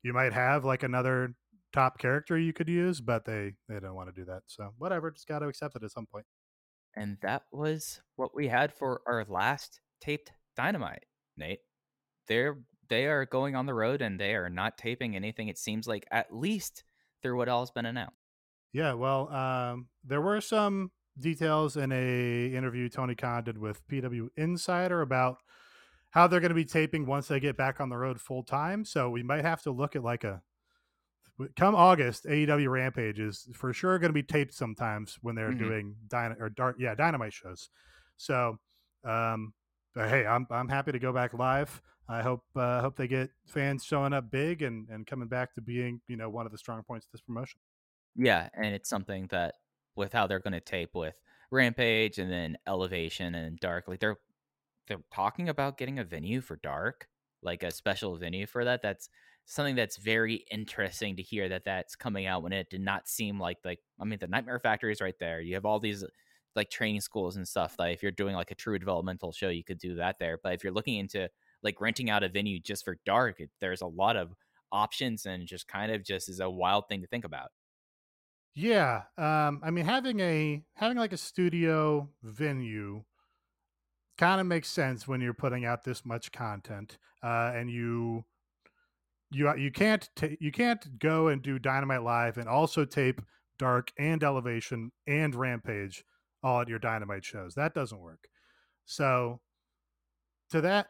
you might have like another top character you could use, but they they don't want to do that. So whatever, just got to accept it at some point. And that was what we had for our last taped dynamite, Nate. They're they are going on the road and they are not taping anything, it seems like at least through what all's been announced. Yeah, well, um, there were some details in a interview Tony Khan did with PW Insider about how they're going to be taping once they get back on the road full time. So we might have to look at like a come August, AEW Rampage is for sure going to be taped sometimes when they're Mhm. doing dyna or dark, yeah, dynamite shows. So, um, but hey, I'm I'm happy to go back live. I hope uh, hope they get fans showing up big and and coming back to being you know one of the strong points of this promotion. Yeah, and it's something that with how they're going to tape with Rampage and then Elevation and Dark, like they're they're talking about getting a venue for Dark, like a special venue for that. That's something that's very interesting to hear that that's coming out when it did not seem like like I mean the Nightmare Factory is right there. You have all these like training schools and stuff that if you're doing like a true developmental show, you could do that there. But if you're looking into like renting out a venue just for Dark, it, there's a lot of options and just kind of just is a wild thing to think about. Yeah, um, I mean having a having like a studio venue kind of makes sense when you're putting out this much content, uh, and you you you can't ta- you can't go and do Dynamite Live and also tape Dark and Elevation and Rampage all at your Dynamite shows. That doesn't work. So to that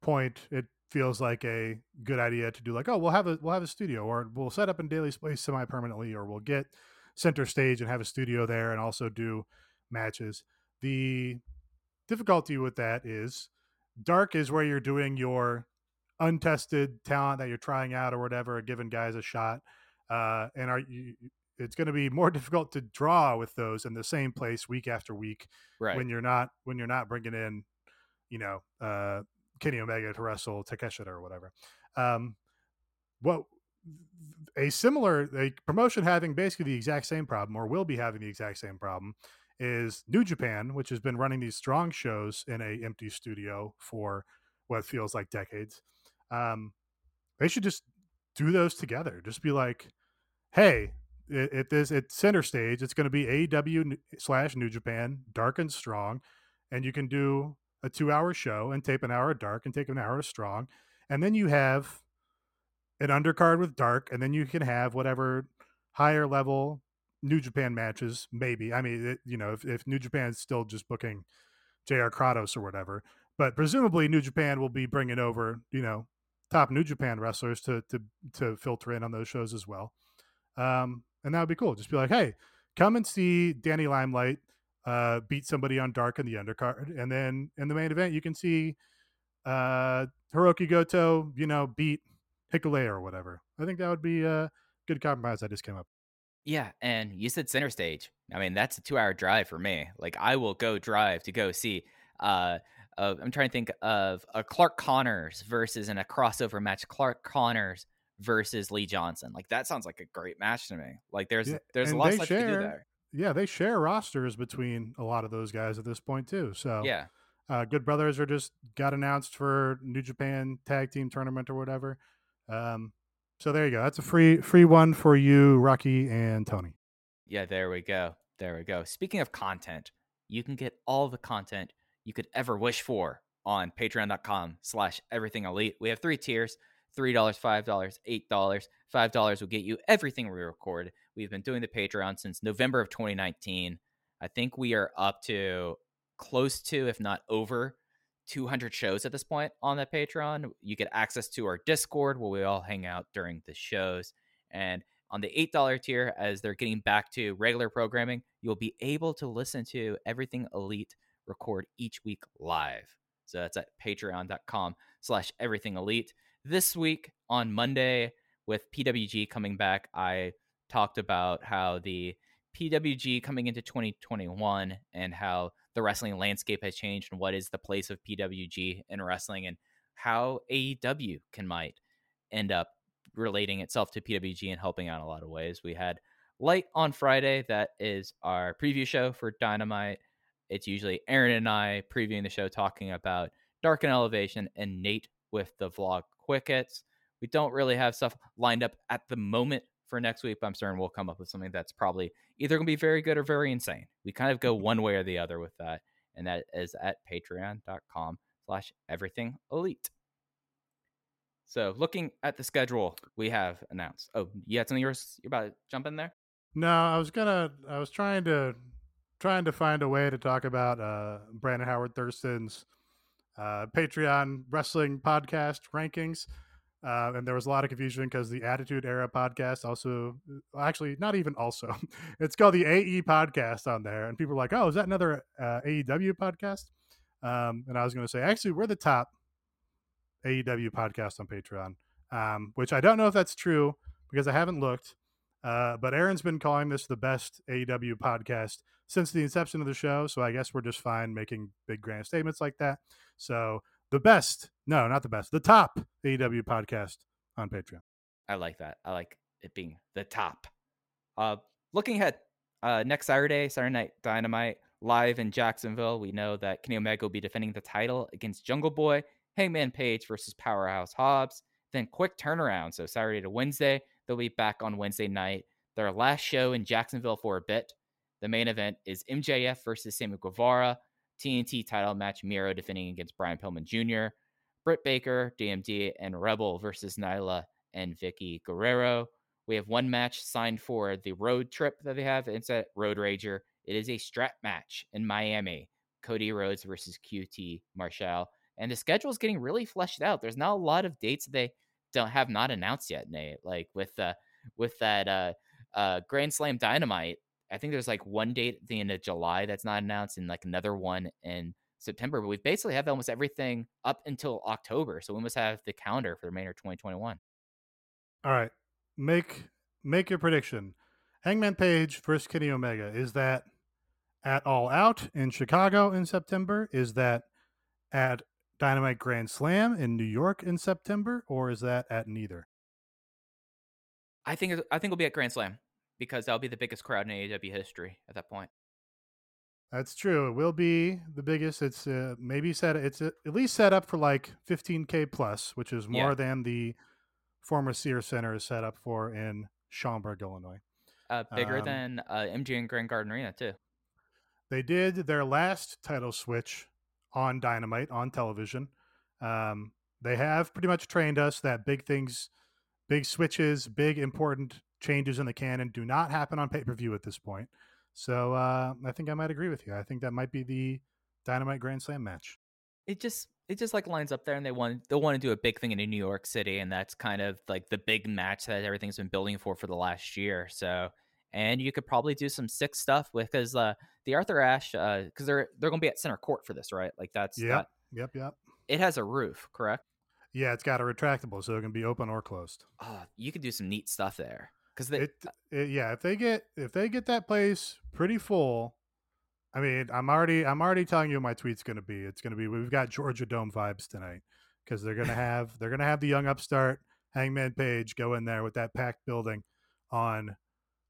point, it feels like a good idea to do like oh we'll have a we'll have a studio or we'll set up in Daily's Place semi permanently or we'll get center stage and have a studio there and also do matches. The difficulty with that is dark is where you're doing your untested talent that you're trying out or whatever, giving guys a shot. Uh, and are you, it's going to be more difficult to draw with those in the same place week after week Right. when you're not when you're not bringing in, you know, uh, Kenny Omega to wrestle Takeshita or whatever. Um, a similar a promotion having basically the exact same problem or will be having the exact same problem is New Japan, which has been running these strong shows in a empty studio for what feels like decades. Um, they should just do those together. Just be like, hey, it, it this it's center stage. It's going to be AEW slash New Japan, dark and strong, and you can do a two hour show and tape an hour of dark and take an hour of strong, and then you have an undercard with dark, and then you can have whatever higher level New Japan matches. Maybe I mean, it, you know, if, if New Japan's still just booking JR Kratos or whatever, but presumably New Japan will be bringing over you know top New Japan wrestlers to to to filter in on those shows as well. Um, and that would be cool. Just be like, hey, come and see Danny Limelight uh, beat somebody on Dark in the undercard, and then in the main event you can see uh, Hiroki Goto, you know, beat Hikuleo or whatever. I think that would be a good compromise. I just came up. Yeah, and you said center stage. I mean, that's a two-hour drive for me. Like, I will go drive to go see. Uh, uh, I'm trying to think of a Clark Connors versus in a crossover match. Clark Connors versus Lee Johnson. Like that sounds like a great match to me. Like there's Yeah, there's a lot of stuff you can do there. Yeah, they share rosters between a lot of those guys at this point too. So Yeah, uh, Good Brothers are just got announced for New Japan Tag Team Tournament or whatever. Um, so there you go. That's a free free one for you, Rocky and Tony. yeah. There we go. There we go. Speaking of content, you can get all the content you could ever wish for on patreon.com slash everything elite. We have three tiers. $3, $5, $8. $5 will get you everything we record. We've been doing the Patreon since November of 2019. I think we are up to close to, if not over, 200 shows at this point on that Patreon. You get access to our Discord where we all hang out during the shows. And on the $8 tier, as they're getting back to regular programming, you'll be able to listen to Everything Elite record each week live. So that's at patreon.com slash everything elite. This week on Monday, with PWG coming back, I talked about how the PWG coming into 2021 and how the wrestling landscape has changed and what is the place of PWG in wrestling and how AEW can might end up relating itself to PWG and helping out in a lot of ways. We had Light on Friday, that is our preview show for Dynamite. It's usually Aaron and I previewing the show, talking about Dark and Elevation, and Nate with the vlog quick hits. We don't really have stuff lined up at the moment for next week, but I'm certain we'll come up with something that's probably either going to be very good or very insane. We kind of go one way or the other with that, and that is at patreon.com slash everything elite. So looking at the schedule we have announced. Oh, you had something you were, you're about to jump in there? No, I was gonna. I was trying to trying to find a way to talk about uh, Brandon Howard Thurston's uh, Patreon wrestling podcast rankings, uh, and there was a lot of confusion because the Attitude Era podcast also, actually, not even also, it's called the AE podcast on there, and people were like, "Oh, is that another uh, AEW podcast?" Um, and I was going to say, actually, we're the top AEW podcast on Patreon, um, which I don't know if that's true because I haven't looked. Uh, but Aaron's been calling this the best AEW podcast since the inception of the show. So I guess we're just fine making big grand statements like that. So the best, no, not the best, the top AEW podcast on Patreon. I like that. I like it being the top. Uh, looking ahead, uh, next Saturday, Saturday Night Dynamite, live in Jacksonville. We know that Kenny Omega will be defending the title against Jungle Boy, Hangman Page versus Powerhouse Hobbs. Then quick turnaround. So Saturday to Wednesday, they'll be back on Wednesday night. Their last show in Jacksonville for a bit. The main event is MJF versus Sammy Guevara. TNT title match, Miro defending against Brian Pillman Jr. Britt Baker, DMD, and Rebel versus Nyla and Vickie Guerrero. We have one match signed for the road trip that they have. It's at Road Rager. It is a strap match in Miami. Cody Rhodes versus QT Marshall. and the schedule is getting really fleshed out. There's not a lot of dates they don't have not announced yet, Nate. Like with uh with that uh uh Grand Slam Dynamite, I think there's like one date at the end of July that's not announced, and like another one in September. But we've basically have almost everything up until October, so we must have the calendar for the remainder of 2021. All right, make make your prediction. Hangman Page versus Kenny Omega. Is that at All Out in Chicago in September? Is that at Dynamite Grand Slam in New York in September, or is that at neither? I think I think it'll be at Grand Slam because that'll be the biggest crowd in AEW history at that point. That's true. It will be the biggest. It's uh, maybe set. It's uh, at least set up for like 15k plus, which is more Yeah. than the former Sears Center is set up for in Schaumburg, Illinois. Uh, bigger Um, than uh, MGM Grand Garden Arena too. They did their last title switch on Dynamite on television. Um, they have pretty much trained us that big things, big switches, big important changes in the canon do not happen on pay per view at this point. So uh, I think I might agree with you. I think that might be the Dynamite Grand Slam match. It just it just like lines up there, and they want they want to do a big thing in New York City, and that's kind of like the big match that everything's been building for for the last year. So, and you could probably do some sick stuff with because uh, the Arthur Ashe because they're they're gonna be at center court for this, right? Like that's Yep. that- Yep, yep. it has a roof, correct? Yeah, it's got a retractable, so it can be open or closed. Oh, you could do some neat stuff there because they It, it, yeah, if they get if they get that place pretty full, I mean, I'm already I'm already telling you what my tweet's going to be. It's going to be we've got Georgia Dome vibes tonight because they're going to have they're going to have the young upstart Hangman Page go in there with that packed building on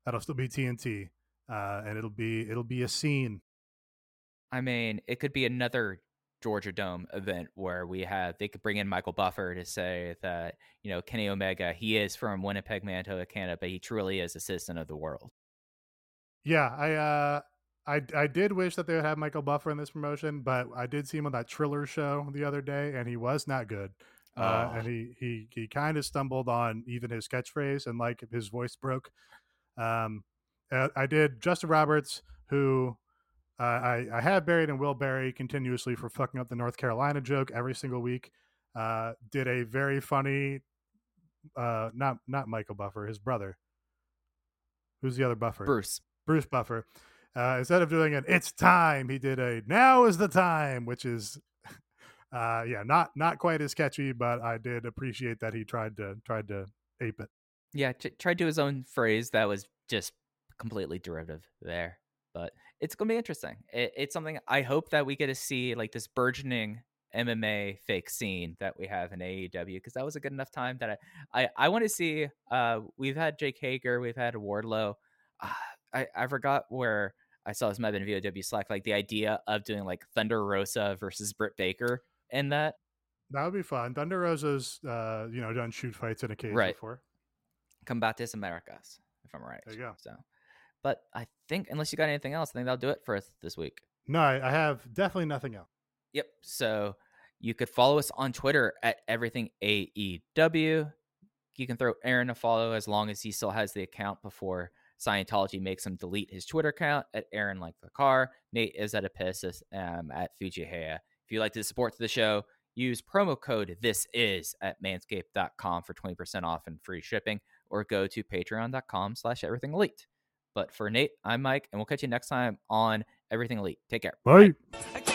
that'll still be TNT, uh, and it'll be it'll be a scene. I mean, it could be another Georgia Dome event where we have they could bring in Michael Buffer to say that you know Kenny Omega he is from Winnipeg, Manitoba, Canada, but he truly is a citizen of the world. Yeah, I uh, I I did wish that they would have Michael Buffer in this promotion, but I did see him on that Triller show the other day, and he was not good. Uh, Oh. and he he he kind of stumbled on even his catchphrase, and like his voice broke. Um, uh, I did Justin Roberts, who uh, I I have buried and will bury continuously for fucking up the North Carolina joke every single week. Uh, did a very funny, uh, not not Michael Buffer, his brother. Who's the other Buffer? Bruce, Bruce Buffer. Uh, instead of doing an "It's time," he did a "Now is the time," which is, uh, yeah, not not quite as catchy, but I did appreciate that he tried to tried to ape it. yeah, t- tried to his own phrase that was just completely derivative there, but it's gonna be interesting. It, it's something I hope that we get to see like this burgeoning MMA fake scene that we have in AEW because that was a good enough time that I I, I want to see. Uh, we've had Jake Hager, we've had Wardlow. Uh, I I forgot where I saw this might have been VOW Slack, like the idea of doing like Thunder Rosa versus Britt Baker and that. That would be fun. Thunder Rosa's, uh, you know, done shoot fights in a cage Right. before. Combates Americas, if I'm right. There you go. So, but I think unless you got anything else, I think that'll do it for us this week. No, I, have definitely nothing else. Yep. So you could follow us on Twitter at everything AEW. You can throw Aaron a follow as long as he still has the account before Scientology makes him delete his Twitter account at Aaron like the car. Nate is at Epicus um, at Fujihaya. If you'd like to support the show, use promo code this is at manscaped.com for 20% off and free shipping or go to patreon.com slash everything elite. But for Nate, I'm Mike, and we'll catch you next time on Everything Elite. Take care. Bye. I